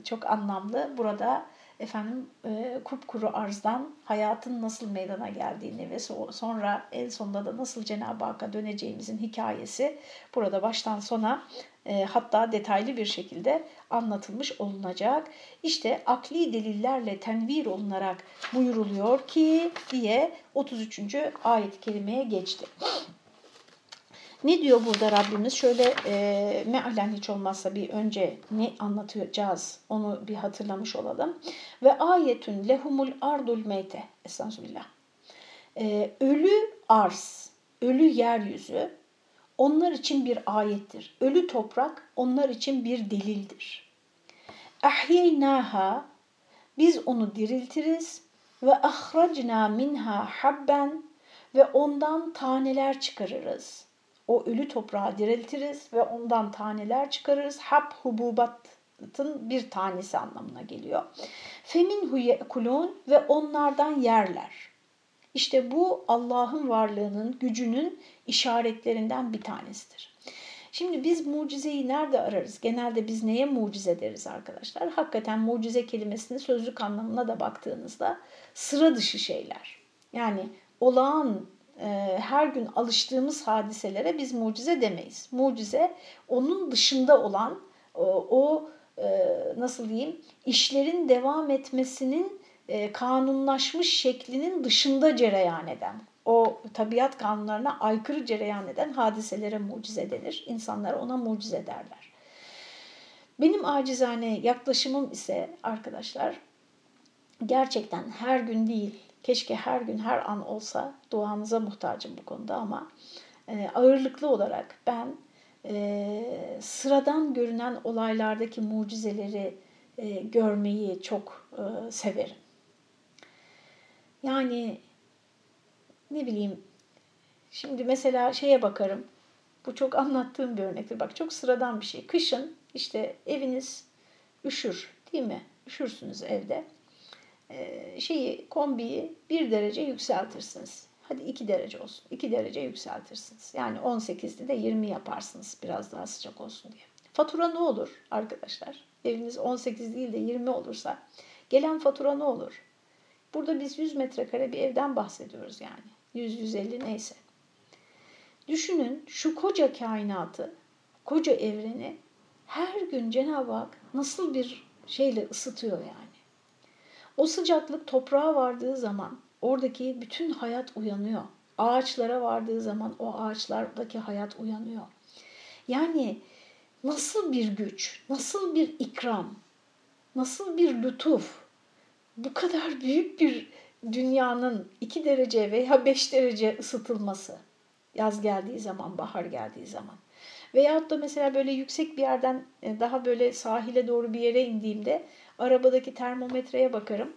çok anlamlı. Burada efendim e, kupkuru arzdan hayatın nasıl meydana geldiğini ve so sonra en sonunda da nasıl Cenab-ı Hakk'a döneceğimizin hikayesi burada baştan sona e, hatta detaylı bir şekilde anlatılmış olunacak. İşte akli delillerle tenvir olunarak buyuruluyor ki diye 33. ayet-i kerimeye geçti. Ne diyor burada Rabbimiz? Şöyle e, mealen hiç olmazsa bir önce ne anlatacağız onu bir hatırlamış olalım. Ve ayetün lehumul ardul meyte. Estağfirullah. E, ölü arz, ölü yeryüzü onlar için bir ayettir. Ölü toprak onlar için bir delildir. Ahyeynaha biz onu diriltiriz ve ahracna minha habben ve ondan taneler çıkarırız o ölü toprağı diriltiriz ve ondan taneler çıkarırız. Hab hububatın bir tanesi anlamına geliyor. Femin kulun ve onlardan yerler. İşte bu Allah'ın varlığının, gücünün işaretlerinden bir tanesidir. Şimdi biz mucizeyi nerede ararız? Genelde biz neye mucize deriz arkadaşlar? Hakikaten mucize kelimesinin sözlük anlamına da baktığınızda sıra dışı şeyler. Yani olağan her gün alıştığımız hadiselere biz mucize demeyiz. Mucize onun dışında olan o, o e, nasıl diyeyim işlerin devam etmesinin e, kanunlaşmış şeklinin dışında cereyan eden, o tabiat kanunlarına aykırı cereyan eden hadiselere mucize denir. İnsanlar ona mucize derler. Benim acizane yaklaşımım ise arkadaşlar gerçekten her gün değil, Keşke her gün her an olsa duanıza muhtacım bu konuda ama e, ağırlıklı olarak ben e, sıradan görünen olaylardaki mucizeleri e, görmeyi çok e, severim. Yani ne bileyim şimdi mesela şeye bakarım. Bu çok anlattığım bir örnektir. Bak çok sıradan bir şey. Kışın işte eviniz üşür değil mi? Üşürsünüz evde. E, şeyi kombiyi bir derece yükseltirsiniz. Hadi 2 derece olsun. 2 derece yükseltirsiniz. Yani 18'de de 20 yaparsınız biraz daha sıcak olsun diye. Fatura ne olur arkadaşlar? Eviniz 18 değil de 20 olursa gelen fatura ne olur? Burada biz 100 metrekare bir evden bahsediyoruz yani. 100-150 neyse. Düşünün şu koca kainatı, koca evreni her gün Cenab-ı Hak nasıl bir şeyle ısıtıyor yani. O sıcaklık toprağa vardığı zaman oradaki bütün hayat uyanıyor. Ağaçlara vardığı zaman o ağaçlardaki hayat uyanıyor. Yani nasıl bir güç, nasıl bir ikram, nasıl bir lütuf, bu kadar büyük bir dünyanın 2 derece veya 5 derece ısıtılması yaz geldiği zaman, bahar geldiği zaman. Veyahut da mesela böyle yüksek bir yerden e, daha böyle sahile doğru bir yere indiğimde arabadaki termometreye bakarım.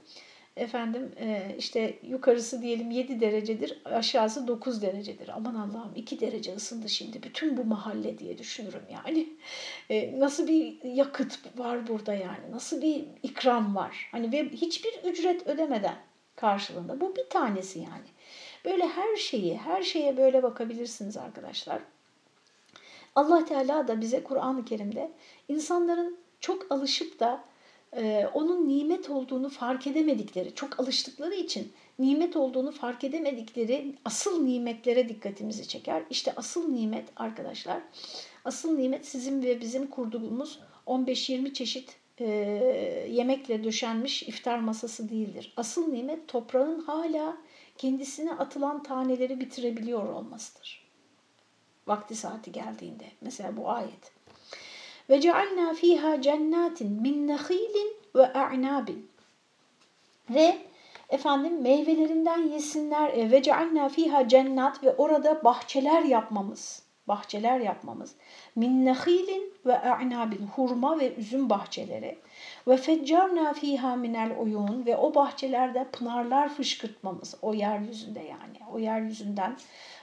Efendim e, işte yukarısı diyelim 7 derecedir, aşağısı 9 derecedir. Aman Allah'ım 2 derece ısındı şimdi bütün bu mahalle diye düşünürüm yani. E, nasıl bir yakıt var burada yani, nasıl bir ikram var. Hani ve hiçbir ücret ödemeden karşılığında. Bu bir tanesi yani. Böyle her şeyi, her şeye böyle bakabilirsiniz arkadaşlar. Allah Teala da bize Kur'an-ı Kerim'de insanların çok alışıp da e, onun nimet olduğunu fark edemedikleri, çok alıştıkları için nimet olduğunu fark edemedikleri asıl nimetlere dikkatimizi çeker. İşte asıl nimet arkadaşlar, asıl nimet sizin ve bizim kurduğumuz 15-20 çeşit e, yemekle döşenmiş iftar masası değildir. Asıl nimet toprağın hala kendisine atılan taneleri bitirebiliyor olmasıdır vakti saati geldiğinde. Mesela bu ayet. Ve cealna fiha cennatin min nehilin ve a'nabin. Ve efendim meyvelerinden yesinler. E, ve cealna fiha cennat ve orada bahçeler yapmamız bahçeler yapmamız. Min nehilin ve a'nabin hurma ve üzüm bahçeleri. Ve feccarna fiha minel uyun ve o bahçelerde pınarlar fışkırtmamız o yeryüzünde yani o yeryüzünden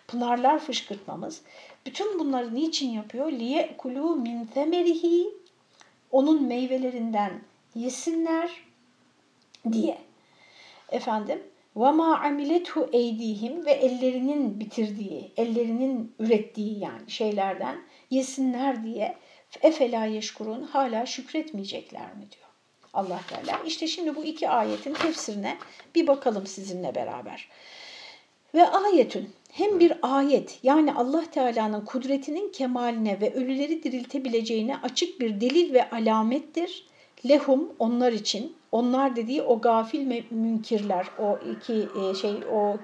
pınarlar fışkırtmamız bütün bunları niçin yapıyor? Liye kulu min temerihi onun meyvelerinden yesinler diye. Efendim ve ma amilethu eydihim ve ellerinin bitirdiği, ellerinin ürettiği yani şeylerden yesinler diye efela yeşkurun hala şükretmeyecekler mi diyor Allah Teala. İşte şimdi bu iki ayetin tefsirine bir bakalım sizinle beraber. Ve ayetün hem bir ayet yani Allah Teala'nın kudretinin kemaline ve ölüleri diriltebileceğine açık bir delil ve alamettir. Lehum onlar için onlar dediği o gafil münkirler, o iki e, şey o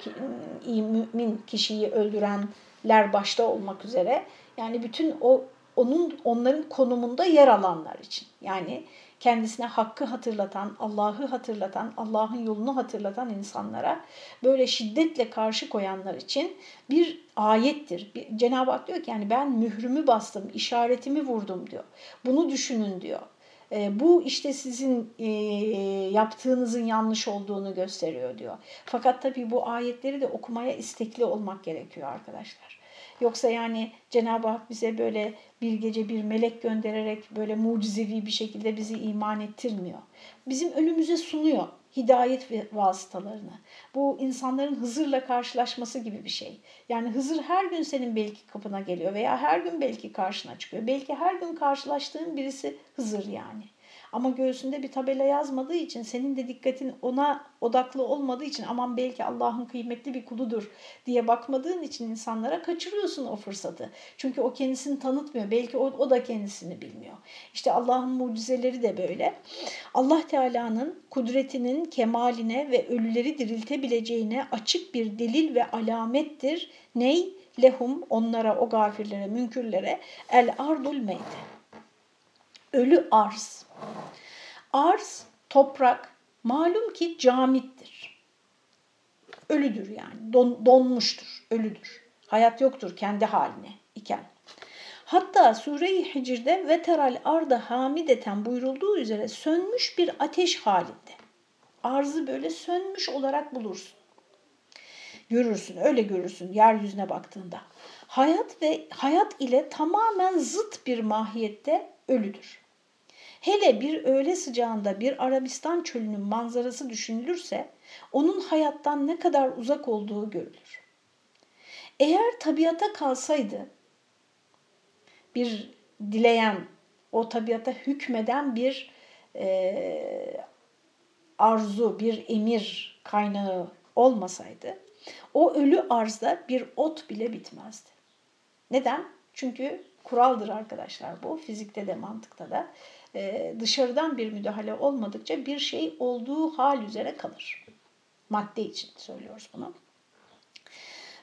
iyi mümin kişiyi öldürenler başta olmak üzere yani bütün o onun onların konumunda yer alanlar için. Yani kendisine hakkı hatırlatan, Allah'ı hatırlatan, Allah'ın yolunu hatırlatan insanlara böyle şiddetle karşı koyanlar için bir ayettir. Cenab-ı Hak diyor ki yani ben mührümü bastım, işaretimi vurdum diyor. Bunu düşünün diyor. E, bu işte sizin e, yaptığınızın yanlış olduğunu gösteriyor diyor. Fakat tabii bu ayetleri de okumaya istekli olmak gerekiyor arkadaşlar. Yoksa yani Cenab-ı Hak bize böyle bir gece bir melek göndererek böyle mucizevi bir şekilde bizi iman ettirmiyor. Bizim önümüze sunuyor hidayet vasıtalarını. Bu insanların Hızır'la karşılaşması gibi bir şey. Yani Hızır her gün senin belki kapına geliyor veya her gün belki karşına çıkıyor. Belki her gün karşılaştığın birisi Hızır yani. Ama göğsünde bir tabela yazmadığı için senin de dikkatin ona odaklı olmadığı için aman belki Allah'ın kıymetli bir kuludur diye bakmadığın için insanlara kaçırıyorsun o fırsatı. Çünkü o kendisini tanıtmıyor. Belki o, o da kendisini bilmiyor. İşte Allah'ın mucizeleri de böyle. Allah Teala'nın kudretinin kemaline ve ölüleri diriltebileceğine açık bir delil ve alamettir. Ney? Lehum onlara o gafirlere, münkürlere el ardul meyte. Ölü arz. Arz, toprak malum ki camittir. Ölüdür yani, don, donmuştur, ölüdür. Hayat yoktur kendi haline iken. Hatta Sure-i Hicr'de veteral arda hamideten buyurulduğu üzere sönmüş bir ateş halinde. Arzı böyle sönmüş olarak bulursun. Görürsün, öyle görürsün yeryüzüne baktığında. Hayat ve hayat ile tamamen zıt bir mahiyette ölüdür. Hele bir öğle sıcağında bir Arabistan çölünün manzarası düşünülürse onun hayattan ne kadar uzak olduğu görülür. Eğer tabiata kalsaydı bir dileyen, o tabiata hükmeden bir e, arzu, bir emir kaynağı olmasaydı o ölü arzda bir ot bile bitmezdi. Neden? Çünkü kuraldır arkadaşlar bu. Fizikte de mantıkta da. Ee, dışarıdan bir müdahale olmadıkça bir şey olduğu hal üzere kalır. Madde için söylüyoruz bunu.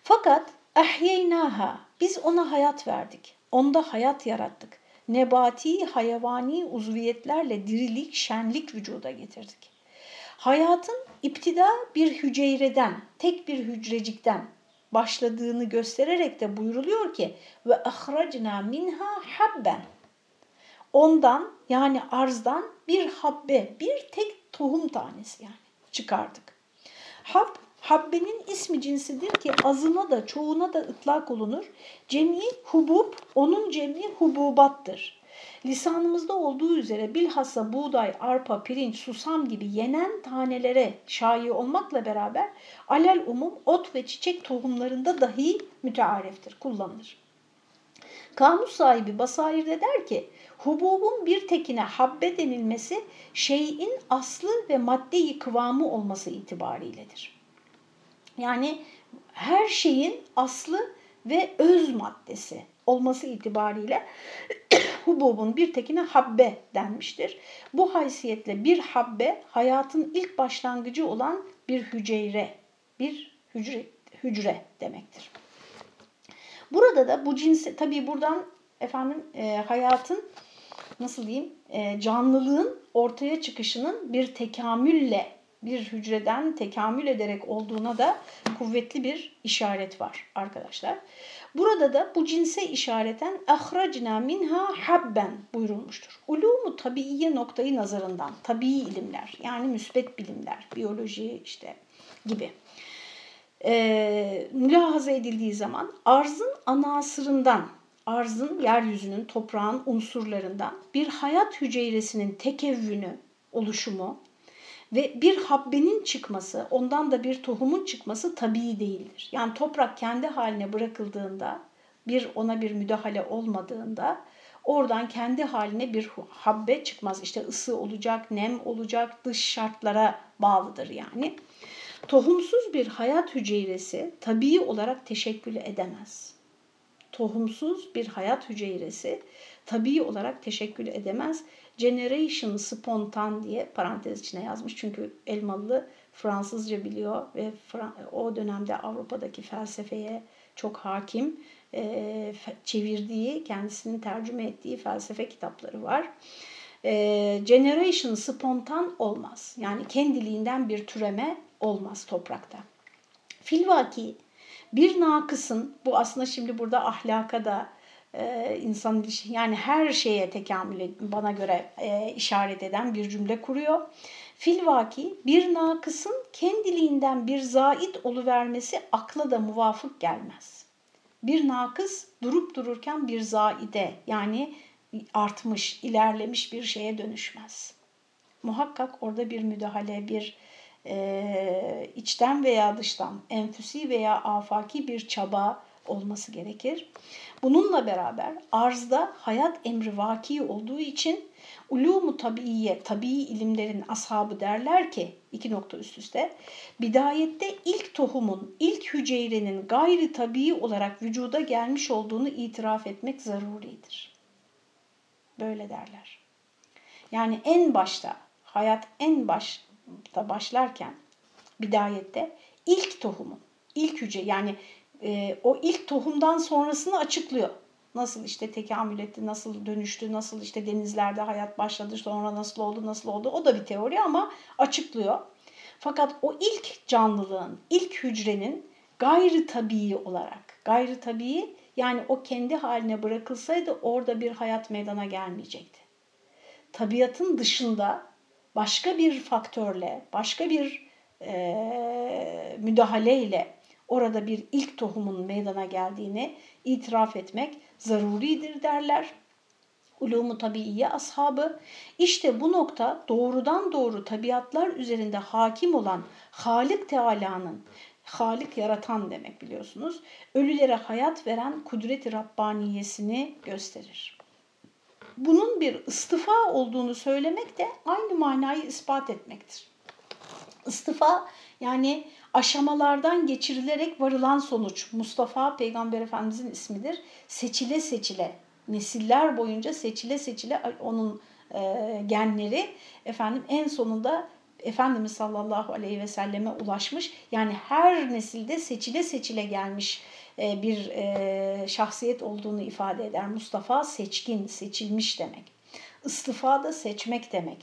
Fakat ehyeynaha biz ona hayat verdik. Onda hayat yarattık. Nebati, hayvani uzviyetlerle dirilik, şenlik vücuda getirdik. Hayatın iptida bir hücreden, tek bir hücrecikten başladığını göstererek de buyuruluyor ki ve ahracna minha habben ondan yani arzdan bir habbe, bir tek tohum tanesi yani çıkardık. Hab, habbenin ismi cinsidir ki azına da çoğuna da ıtlak olunur. Cemi hubub, onun cemi hububattır. Lisanımızda olduğu üzere bilhassa buğday, arpa, pirinç, susam gibi yenen tanelere şayi olmakla beraber alel umum ot ve çiçek tohumlarında dahi müteareftir, kullanılır. Kamus sahibi Basair'de der ki hububun bir tekine habbe denilmesi şeyin aslı ve maddeyi kıvamı olması itibariyledir. Yani her şeyin aslı ve öz maddesi olması itibariyle hububun bir tekine habbe denmiştir. Bu haysiyetle bir habbe hayatın ilk başlangıcı olan bir hücre, bir hücre, hücre demektir. Burada da bu cinsi tabii buradan efendim e, hayatın nasıl diyeyim e, canlılığın ortaya çıkışının bir tekamülle bir hücreden tekamül ederek olduğuna da kuvvetli bir işaret var arkadaşlar. Burada da bu cinse işareten ahracna minha habben buyurulmuştur. Ulumu tabiiye noktayı nazarından, tabii ilimler yani müsbet bilimler, biyoloji işte gibi e, mülahaza edildiği zaman arzın anasırından, arzın, yeryüzünün, toprağın unsurlarından bir hayat hücresinin tekevvünü, oluşumu ve bir habbenin çıkması, ondan da bir tohumun çıkması tabii değildir. Yani toprak kendi haline bırakıldığında, bir ona bir müdahale olmadığında oradan kendi haline bir habbe çıkmaz. İşte ısı olacak, nem olacak, dış şartlara bağlıdır yani. Tohumsuz bir hayat hücresi tabii olarak teşekkül edemez. Tohumsuz bir hayat hücresi tabii olarak teşekkül edemez. Generation spontan diye parantez içine yazmış. Çünkü Elmalı Fransızca biliyor ve o dönemde Avrupa'daki felsefeye çok hakim e, çevirdiği, kendisinin tercüme ettiği felsefe kitapları var. E, generation spontan olmaz. Yani kendiliğinden bir türeme olmaz toprakta. Filvaki bir nakısın, bu aslında şimdi burada ahlaka da e, insan yani her şeye tekamül bana göre e, işaret eden bir cümle kuruyor. Filvaki bir nakısın kendiliğinden bir zait oluvermesi akla da muvafık gelmez. Bir nakıs durup dururken bir zaide yani artmış, ilerlemiş bir şeye dönüşmez. Muhakkak orada bir müdahale, bir e, içten veya dıştan, enfüsi veya afaki bir çaba olması gerekir. Bununla beraber arzda hayat emri vaki olduğu için ulumu tabiiye, tabii ilimlerin ashabı derler ki, iki nokta üst üste, bidayette ilk tohumun, ilk hücrenin gayri tabii olarak vücuda gelmiş olduğunu itiraf etmek zaruridir. Böyle derler. Yani en başta, hayat en başta başlarken, bidayette ilk tohumun, ilk hücre yani e, o ilk tohumdan sonrasını açıklıyor. Nasıl işte tekamül etti, nasıl dönüştü, nasıl işte denizlerde hayat başladı, sonra nasıl oldu, nasıl oldu o da bir teori ama açıklıyor. Fakat o ilk canlılığın, ilk hücrenin gayri tabii olarak, gayri tabii yani o kendi haline bırakılsaydı orada bir hayat meydana gelmeyecekti. Tabiatın dışında başka bir faktörle, başka bir e, müdahaleyle orada bir ilk tohumun meydana geldiğini itiraf etmek zaruridir derler. Ulumu tabiiye ashabı işte bu nokta doğrudan doğru tabiatlar üzerinde hakim olan Halik Teala'nın Halik yaratan demek biliyorsunuz. Ölülere hayat veren kudret-i Rabbaniyesini gösterir. Bunun bir istifa olduğunu söylemek de aynı manayı ispat etmektir. İstifa yani aşamalardan geçirilerek varılan sonuç. Mustafa Peygamber Efendimizin ismidir. Seçile seçile, nesiller boyunca seçile seçile onun e, genleri efendim en sonunda Efendimiz sallallahu aleyhi ve selleme ulaşmış. Yani her nesilde seçile seçile gelmiş e, bir e, şahsiyet olduğunu ifade eder. Mustafa seçkin, seçilmiş demek. İstifa da seçmek demek.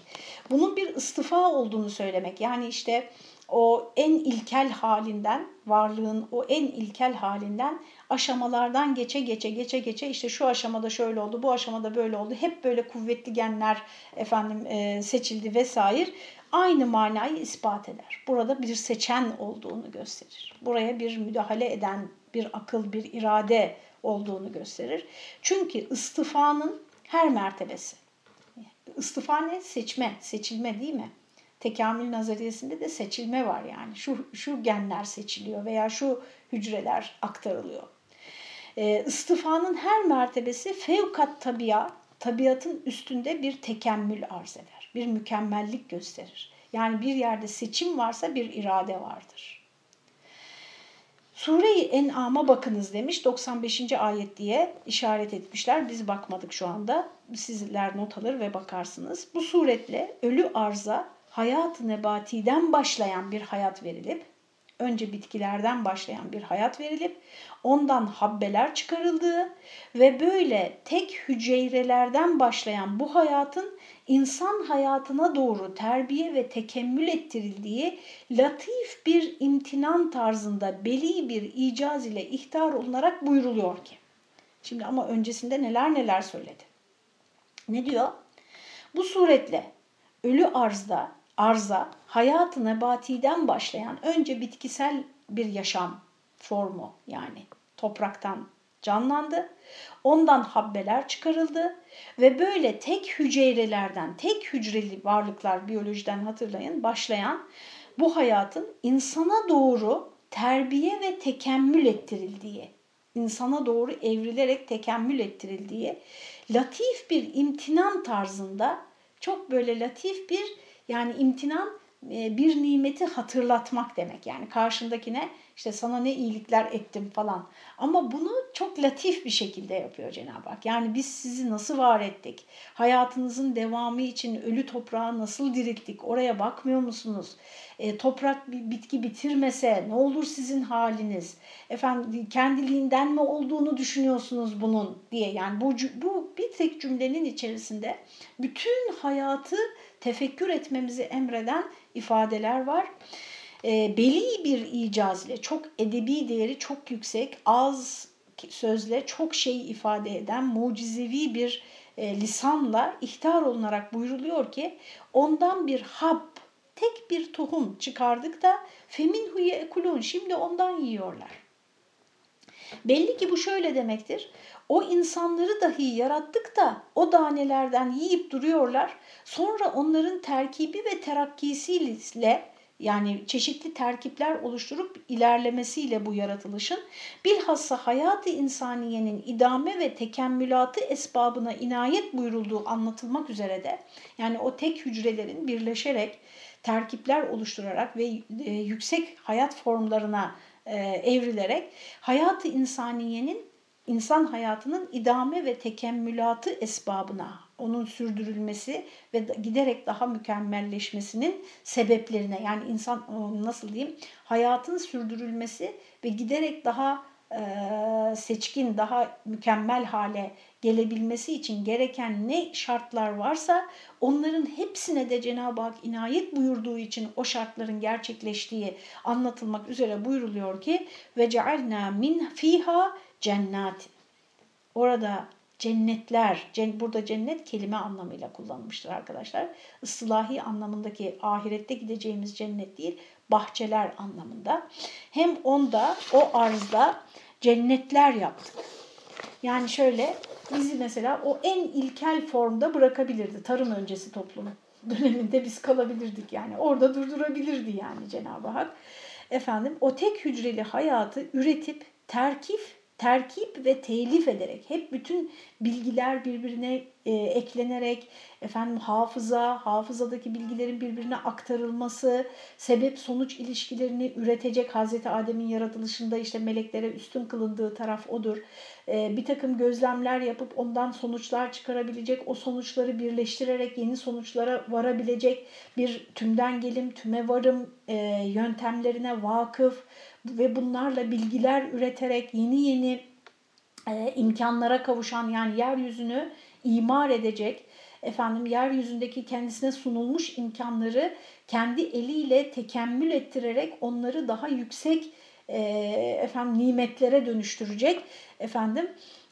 Bunun bir istifa olduğunu söylemek. Yani işte o en ilkel halinden, varlığın o en ilkel halinden aşamalardan geçe geçe geçe geçe işte şu aşamada şöyle oldu, bu aşamada böyle oldu. Hep böyle kuvvetli genler efendim e, seçildi vesaire. Aynı manayı ispat eder. Burada bir seçen olduğunu gösterir. Buraya bir müdahale eden bir akıl, bir irade olduğunu gösterir. Çünkü istifanın her mertebesi. İstifa ne? Seçme, seçilme değil mi? tekamül nazariyesinde de seçilme var yani. Şu, şu genler seçiliyor veya şu hücreler aktarılıyor. E, istifanın her mertebesi fevkat tabiat, tabiatın üstünde bir tekemmül arz eder. Bir mükemmellik gösterir. Yani bir yerde seçim varsa bir irade vardır. Sure-i En'am'a bakınız demiş 95. ayet diye işaret etmişler. Biz bakmadık şu anda. Sizler not alır ve bakarsınız. Bu suretle ölü arza hayat-ı nebatiden başlayan bir hayat verilip önce bitkilerden başlayan bir hayat verilip ondan habbeler çıkarıldığı ve böyle tek hücrelerden başlayan bu hayatın insan hayatına doğru terbiye ve tekemmül ettirildiği latif bir imtinan tarzında beli bir icaz ile ihtar olunarak buyruluyor ki. Şimdi ama öncesinde neler neler söyledi. Ne diyor? Bu suretle ölü arzda, arza, hayatı nebatiden başlayan önce bitkisel bir yaşam formu yani topraktan canlandı. Ondan habbeler çıkarıldı ve böyle tek hücrelerden, tek hücreli varlıklar biyolojiden hatırlayın başlayan bu hayatın insana doğru terbiye ve tekemmül ettirildiği, insana doğru evrilerek tekemmül ettirildiği latif bir imtinan tarzında çok böyle latif bir yani imtinan bir nimeti hatırlatmak demek. Yani karşındakine işte sana ne iyilikler ettim falan. Ama bunu çok latif bir şekilde yapıyor Cenab-ı Hak. Yani biz sizi nasıl var ettik? Hayatınızın devamı için ölü toprağı nasıl dirilttik? Oraya bakmıyor musunuz? E, toprak bir bitki bitirmese ne olur sizin haliniz? Efendim kendiliğinden mi olduğunu düşünüyorsunuz bunun diye. Yani bu, bu bir tek cümlenin içerisinde bütün hayatı tefekkür etmemizi emreden ifadeler var. E, beli bir icaz ile çok edebi değeri çok yüksek, az sözle çok şey ifade eden mucizevi bir e, lisanla ihtar olunarak buyruluyor ki ondan bir hab, tek bir tohum çıkardık da femin huye ekulun şimdi ondan yiyorlar. Belli ki bu şöyle demektir. O insanları dahi yarattık da o danelerden yiyip duruyorlar. Sonra onların terkibi ve terakkisiyle yani çeşitli terkipler oluşturup ilerlemesiyle bu yaratılışın bilhassa hayatı insaniyenin idame ve tekemmülatı esbabına inayet buyurulduğu anlatılmak üzere de yani o tek hücrelerin birleşerek terkipler oluşturarak ve e, yüksek hayat formlarına evrilerek hayatı insaniyenin insan hayatının idame ve tekemmülatı esbabına, onun sürdürülmesi ve giderek daha mükemmelleşmesinin sebeplerine yani insan nasıl diyeyim hayatın sürdürülmesi ve giderek daha e, seçkin, daha mükemmel hale gelebilmesi için gereken ne şartlar varsa onların hepsine de Cenab-ı Hak inayet buyurduğu için o şartların gerçekleştiği anlatılmak üzere buyuruluyor ki ve cealna min fiha cennet. Orada cennetler, burada cennet kelime anlamıyla kullanılmıştır arkadaşlar. Islahi anlamındaki ahirette gideceğimiz cennet değil, bahçeler anlamında. Hem onda, o arzda cennetler yaptık. Yani şöyle bizi mesela o en ilkel formda bırakabilirdi tarım öncesi toplumu döneminde biz kalabilirdik yani orada durdurabilirdi yani Cenab-ı Hak. Efendim o tek hücreli hayatı üretip terkif terkip ve telif ederek hep bütün bilgiler birbirine e, eklenerek efendim hafıza, hafızadaki bilgilerin birbirine aktarılması, sebep sonuç ilişkilerini üretecek Hazreti Adem'in yaratılışında işte meleklere üstün kılındığı taraf odur. E, bir takım gözlemler yapıp ondan sonuçlar çıkarabilecek, o sonuçları birleştirerek yeni sonuçlara varabilecek bir tümden gelim, tüme varım e, yöntemlerine vakıf, ve bunlarla bilgiler üreterek yeni yeni e, imkanlara kavuşan yani yeryüzünü imar edecek efendim yeryüzündeki kendisine sunulmuş imkanları kendi eliyle tekemmül ettirerek onları daha yüksek e, efendim nimetlere dönüştürecek efendim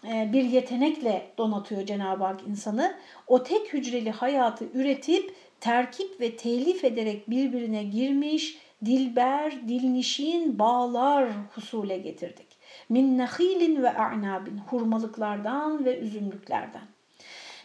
e, bir yetenekle donatıyor Cenab-ı Hak insanı. O tek hücreli hayatı üretip terkip ve telif ederek birbirine girmiş, dilber, dilnişin bağlar husule getirdik. Min nehilin ve a'nabin, hurmalıklardan ve üzümlüklerden.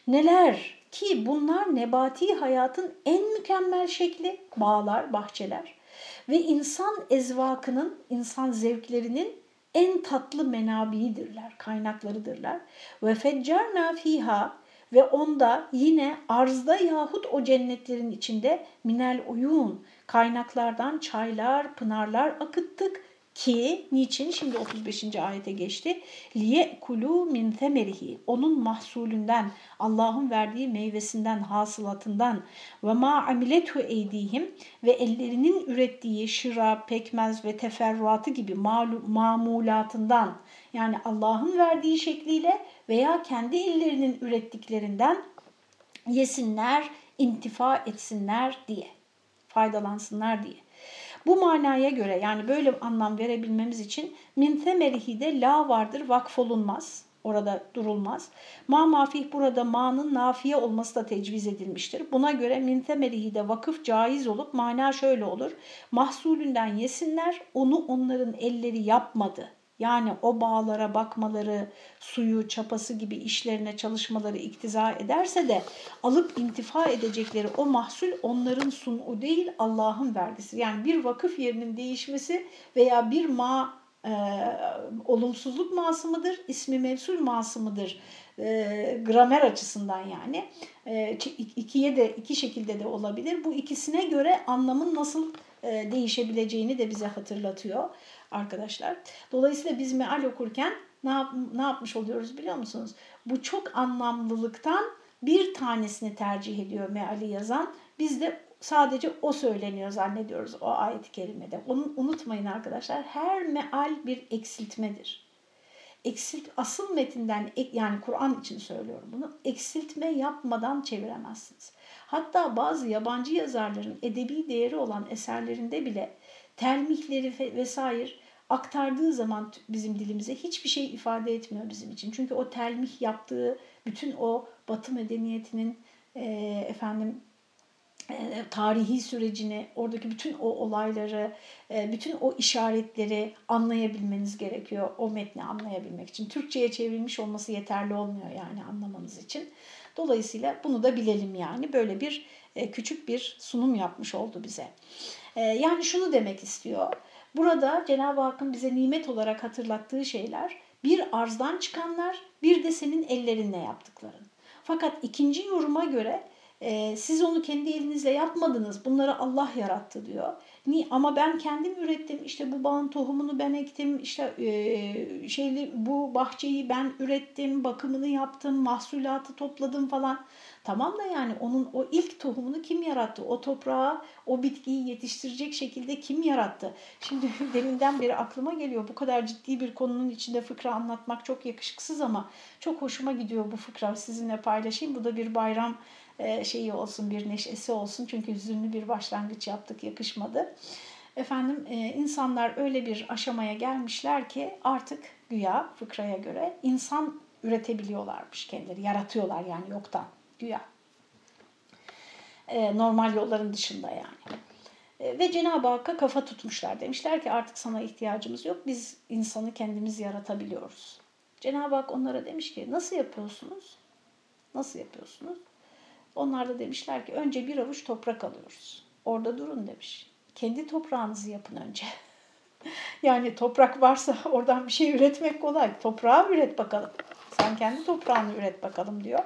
Neler ki bunlar nebati hayatın en mükemmel şekli, bağlar, bahçeler ve insan ezvakının, insan zevklerinin en tatlı menabiidirler, kaynaklarıdırlar. Ve feccarna fiha ve onda yine arzda yahut o cennetlerin içinde minel uyun kaynaklardan çaylar, pınarlar akıttık Ki niçin? Şimdi 35. ayete geçti. Liye kulu min temerihi. Onun mahsulünden, Allah'ın verdiği meyvesinden, hasılatından ve ma amiletu eydihim ve ellerinin ürettiği şıra, pekmez ve teferruatı gibi mamulatından yani Allah'ın verdiği şekliyle veya kendi ellerinin ürettiklerinden yesinler, intifa etsinler diye, faydalansınlar diye. Bu manaya göre yani böyle anlam verebilmemiz için min temerihi de la vardır vakfolunmaz. Orada durulmaz. Ma mafih burada ma'nın nafiye olması da tecviz edilmiştir. Buna göre min temerihi de vakıf caiz olup mana şöyle olur. Mahsulünden yesinler onu onların elleri yapmadı yani o bağlara bakmaları, suyu, çapası gibi işlerine çalışmaları iktiza ederse de alıp intifa edecekleri o mahsul onların sunu değil Allah'ın vergisi. Yani bir vakıf yerinin değişmesi veya bir ma e, olumsuzluk ması mıdır, ismi mevsul ması mıdır? E, gramer açısından yani e, ikiye de iki şekilde de olabilir. Bu ikisine göre anlamın nasıl e, değişebileceğini de bize hatırlatıyor arkadaşlar. Dolayısıyla biz meal okurken ne, yap, ne yapmış oluyoruz biliyor musunuz? Bu çok anlamlılıktan bir tanesini tercih ediyor meali yazan. Biz de sadece o söyleniyor zannediyoruz o ayet-i kerimede. Onu unutmayın arkadaşlar. Her meal bir eksiltmedir. Eksilt, asıl metinden yani Kur'an için söylüyorum bunu. Eksiltme yapmadan çeviremezsiniz. Hatta bazı yabancı yazarların edebi değeri olan eserlerinde bile telmihleri vesaire aktardığı zaman bizim dilimize hiçbir şey ifade etmiyor bizim için. Çünkü o telmih yaptığı bütün o Batı medeniyetinin e, efendim e, tarihi sürecini, oradaki bütün o olayları, e, bütün o işaretleri anlayabilmeniz gerekiyor. O metni anlayabilmek için. Türkçe'ye çevrilmiş olması yeterli olmuyor yani anlamanız için. Dolayısıyla bunu da bilelim yani. Böyle bir e, küçük bir sunum yapmış oldu bize. E, yani şunu demek istiyor. Burada Cenab-ı Hakk'ın bize nimet olarak hatırlattığı şeyler bir arzdan çıkanlar bir de senin ellerinle yaptıkların. Fakat ikinci yoruma göre e, siz onu kendi elinizle yapmadınız. Bunları Allah yarattı diyor. Ni ama ben kendim ürettim. İşte bu bağın tohumunu ben ektim. İşte e, şeyli bu bahçeyi ben ürettim, bakımını yaptım, mahsulatı topladım falan. Tamam da yani onun o ilk tohumunu kim yarattı? O toprağa o bitkiyi yetiştirecek şekilde kim yarattı? Şimdi deminden beri aklıma geliyor. Bu kadar ciddi bir konunun içinde fıkra anlatmak çok yakışıksız ama çok hoşuma gidiyor bu fıkra. Sizinle paylaşayım. Bu da bir bayram e, şeyi olsun, bir neşesi olsun. Çünkü hüzünlü bir başlangıç yaptık, yakışmadı. Efendim e, insanlar öyle bir aşamaya gelmişler ki artık güya fıkraya göre insan üretebiliyorlarmış kendileri, yaratıyorlar yani yoktan güya. E, normal yolların dışında yani. ve Cenab-ı Hakk'a kafa tutmuşlar. Demişler ki artık sana ihtiyacımız yok. Biz insanı kendimiz yaratabiliyoruz. Cenab-ı Hak onlara demiş ki nasıl yapıyorsunuz? Nasıl yapıyorsunuz? Onlar da demişler ki önce bir avuç toprak alıyoruz. Orada durun demiş. Kendi toprağınızı yapın önce. yani toprak varsa oradan bir şey üretmek kolay. Toprağı üret bakalım. Sen kendi toprağını üret bakalım diyor.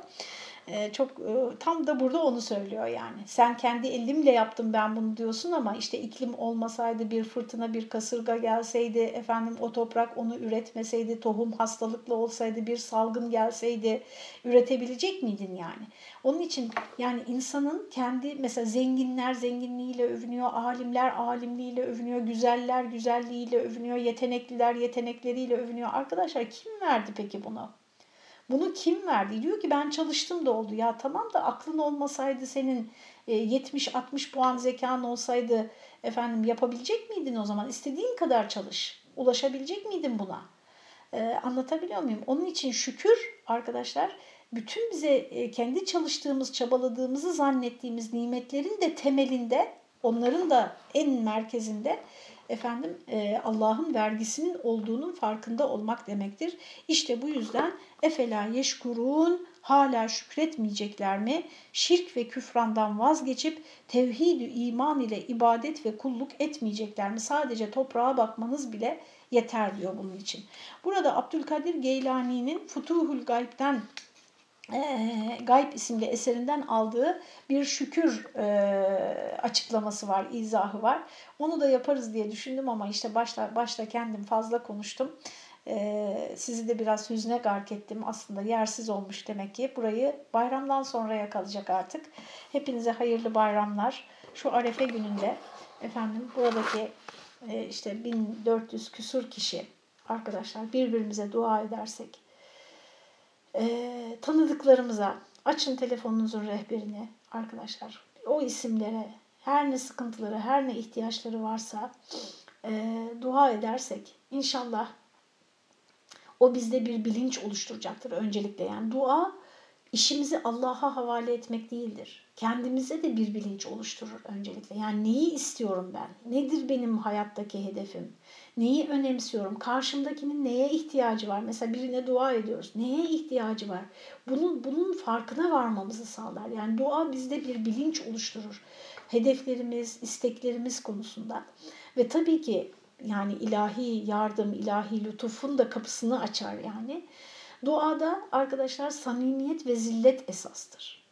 Ee, çok e, tam da burada onu söylüyor yani. Sen kendi elimle yaptım ben bunu diyorsun ama işte iklim olmasaydı bir fırtına bir kasırga gelseydi efendim o toprak onu üretmeseydi tohum hastalıklı olsaydı bir salgın gelseydi üretebilecek miydin yani? Onun için yani insanın kendi mesela zenginler zenginliğiyle övünüyor, alimler alimliğiyle övünüyor, güzeller güzelliğiyle övünüyor, yetenekliler yetenekleriyle övünüyor. Arkadaşlar kim verdi peki bunu? Bunu kim verdi? Diyor ki ben çalıştım da oldu. Ya tamam da aklın olmasaydı senin 70-60 e, puan zekan olsaydı efendim yapabilecek miydin o zaman? İstediğin kadar çalış. Ulaşabilecek miydin buna? Ee, anlatabiliyor muyum? Onun için şükür arkadaşlar bütün bize e, kendi çalıştığımız, çabaladığımızı zannettiğimiz nimetlerin de temelinde, onların da en merkezinde efendim e, Allah'ın vergisinin olduğunun farkında olmak demektir. İşte bu yüzden efela yeşkurun hala şükretmeyecekler mi? Şirk ve küfrandan vazgeçip tevhid iman ile ibadet ve kulluk etmeyecekler mi? Sadece toprağa bakmanız bile yeter diyor bunun için. Burada Abdülkadir Geylani'nin Futuhul Gayb'den e, Gayb isimli eserinden aldığı bir şükür e, açıklaması var, izahı var. Onu da yaparız diye düşündüm ama işte başta, başta kendim fazla konuştum. E, sizi de biraz hüzne gark ettim. Aslında yersiz olmuş demek ki. Burayı bayramdan sonraya kalacak artık. Hepinize hayırlı bayramlar. Şu Arefe gününde efendim buradaki e, işte 1400 küsur kişi arkadaşlar birbirimize dua edersek e, tanıdıklarımıza açın telefonunuzun rehberini arkadaşlar. O isimlere her ne sıkıntıları, her ne ihtiyaçları varsa e, dua edersek inşallah o bizde bir bilinç oluşturacaktır öncelikle. Yani dua işimizi Allah'a havale etmek değildir. Kendimize de bir bilinç oluşturur öncelikle. Yani neyi istiyorum ben? Nedir benim hayattaki hedefim? Neyi önemsiyorum? Karşımdakinin neye ihtiyacı var? Mesela birine dua ediyoruz. Neye ihtiyacı var? Bunun, bunun farkına varmamızı sağlar. Yani dua bizde bir bilinç oluşturur. Hedeflerimiz, isteklerimiz konusunda. Ve tabii ki yani ilahi yardım, ilahi lütufun da kapısını açar yani. Duada arkadaşlar samimiyet ve zillet esastır.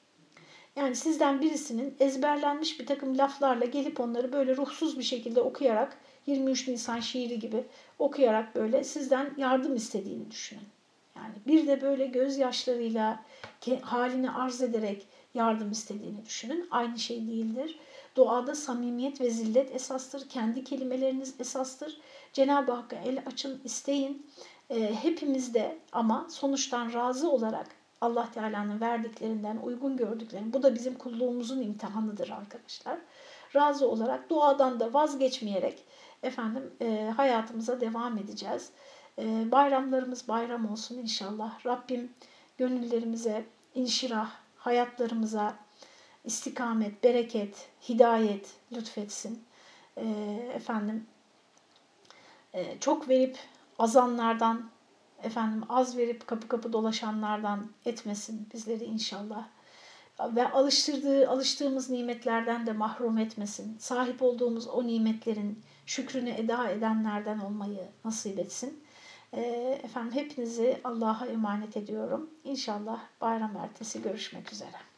Yani sizden birisinin ezberlenmiş bir takım laflarla gelip onları böyle ruhsuz bir şekilde okuyarak 23 Nisan şiiri gibi okuyarak böyle sizden yardım istediğini düşünün. Yani bir de böyle gözyaşlarıyla halini arz ederek yardım istediğini düşünün. Aynı şey değildir. Duada samimiyet ve zillet esastır. Kendi kelimeleriniz esastır. Cenab-ı Hakk'a el açın, isteyin. E, hepimiz de ama sonuçtan razı olarak Allah Teala'nın verdiklerinden uygun gördüklerini, bu da bizim kulluğumuzun imtihanıdır arkadaşlar. Razı olarak duadan da vazgeçmeyerek efendim e, hayatımıza devam edeceğiz. E, bayramlarımız bayram olsun inşallah. Rabbim gönüllerimize inşirah, hayatlarımıza istikamet, bereket, hidayet lütfetsin. E, efendim e, çok verip azanlardan, efendim az verip kapı kapı dolaşanlardan etmesin bizleri inşallah. Ve alıştırdığı, alıştığımız nimetlerden de mahrum etmesin. Sahip olduğumuz o nimetlerin şükrünü eda edenlerden olmayı nasip etsin. E, efendim hepinizi Allah'a emanet ediyorum. İnşallah bayram ertesi görüşmek üzere.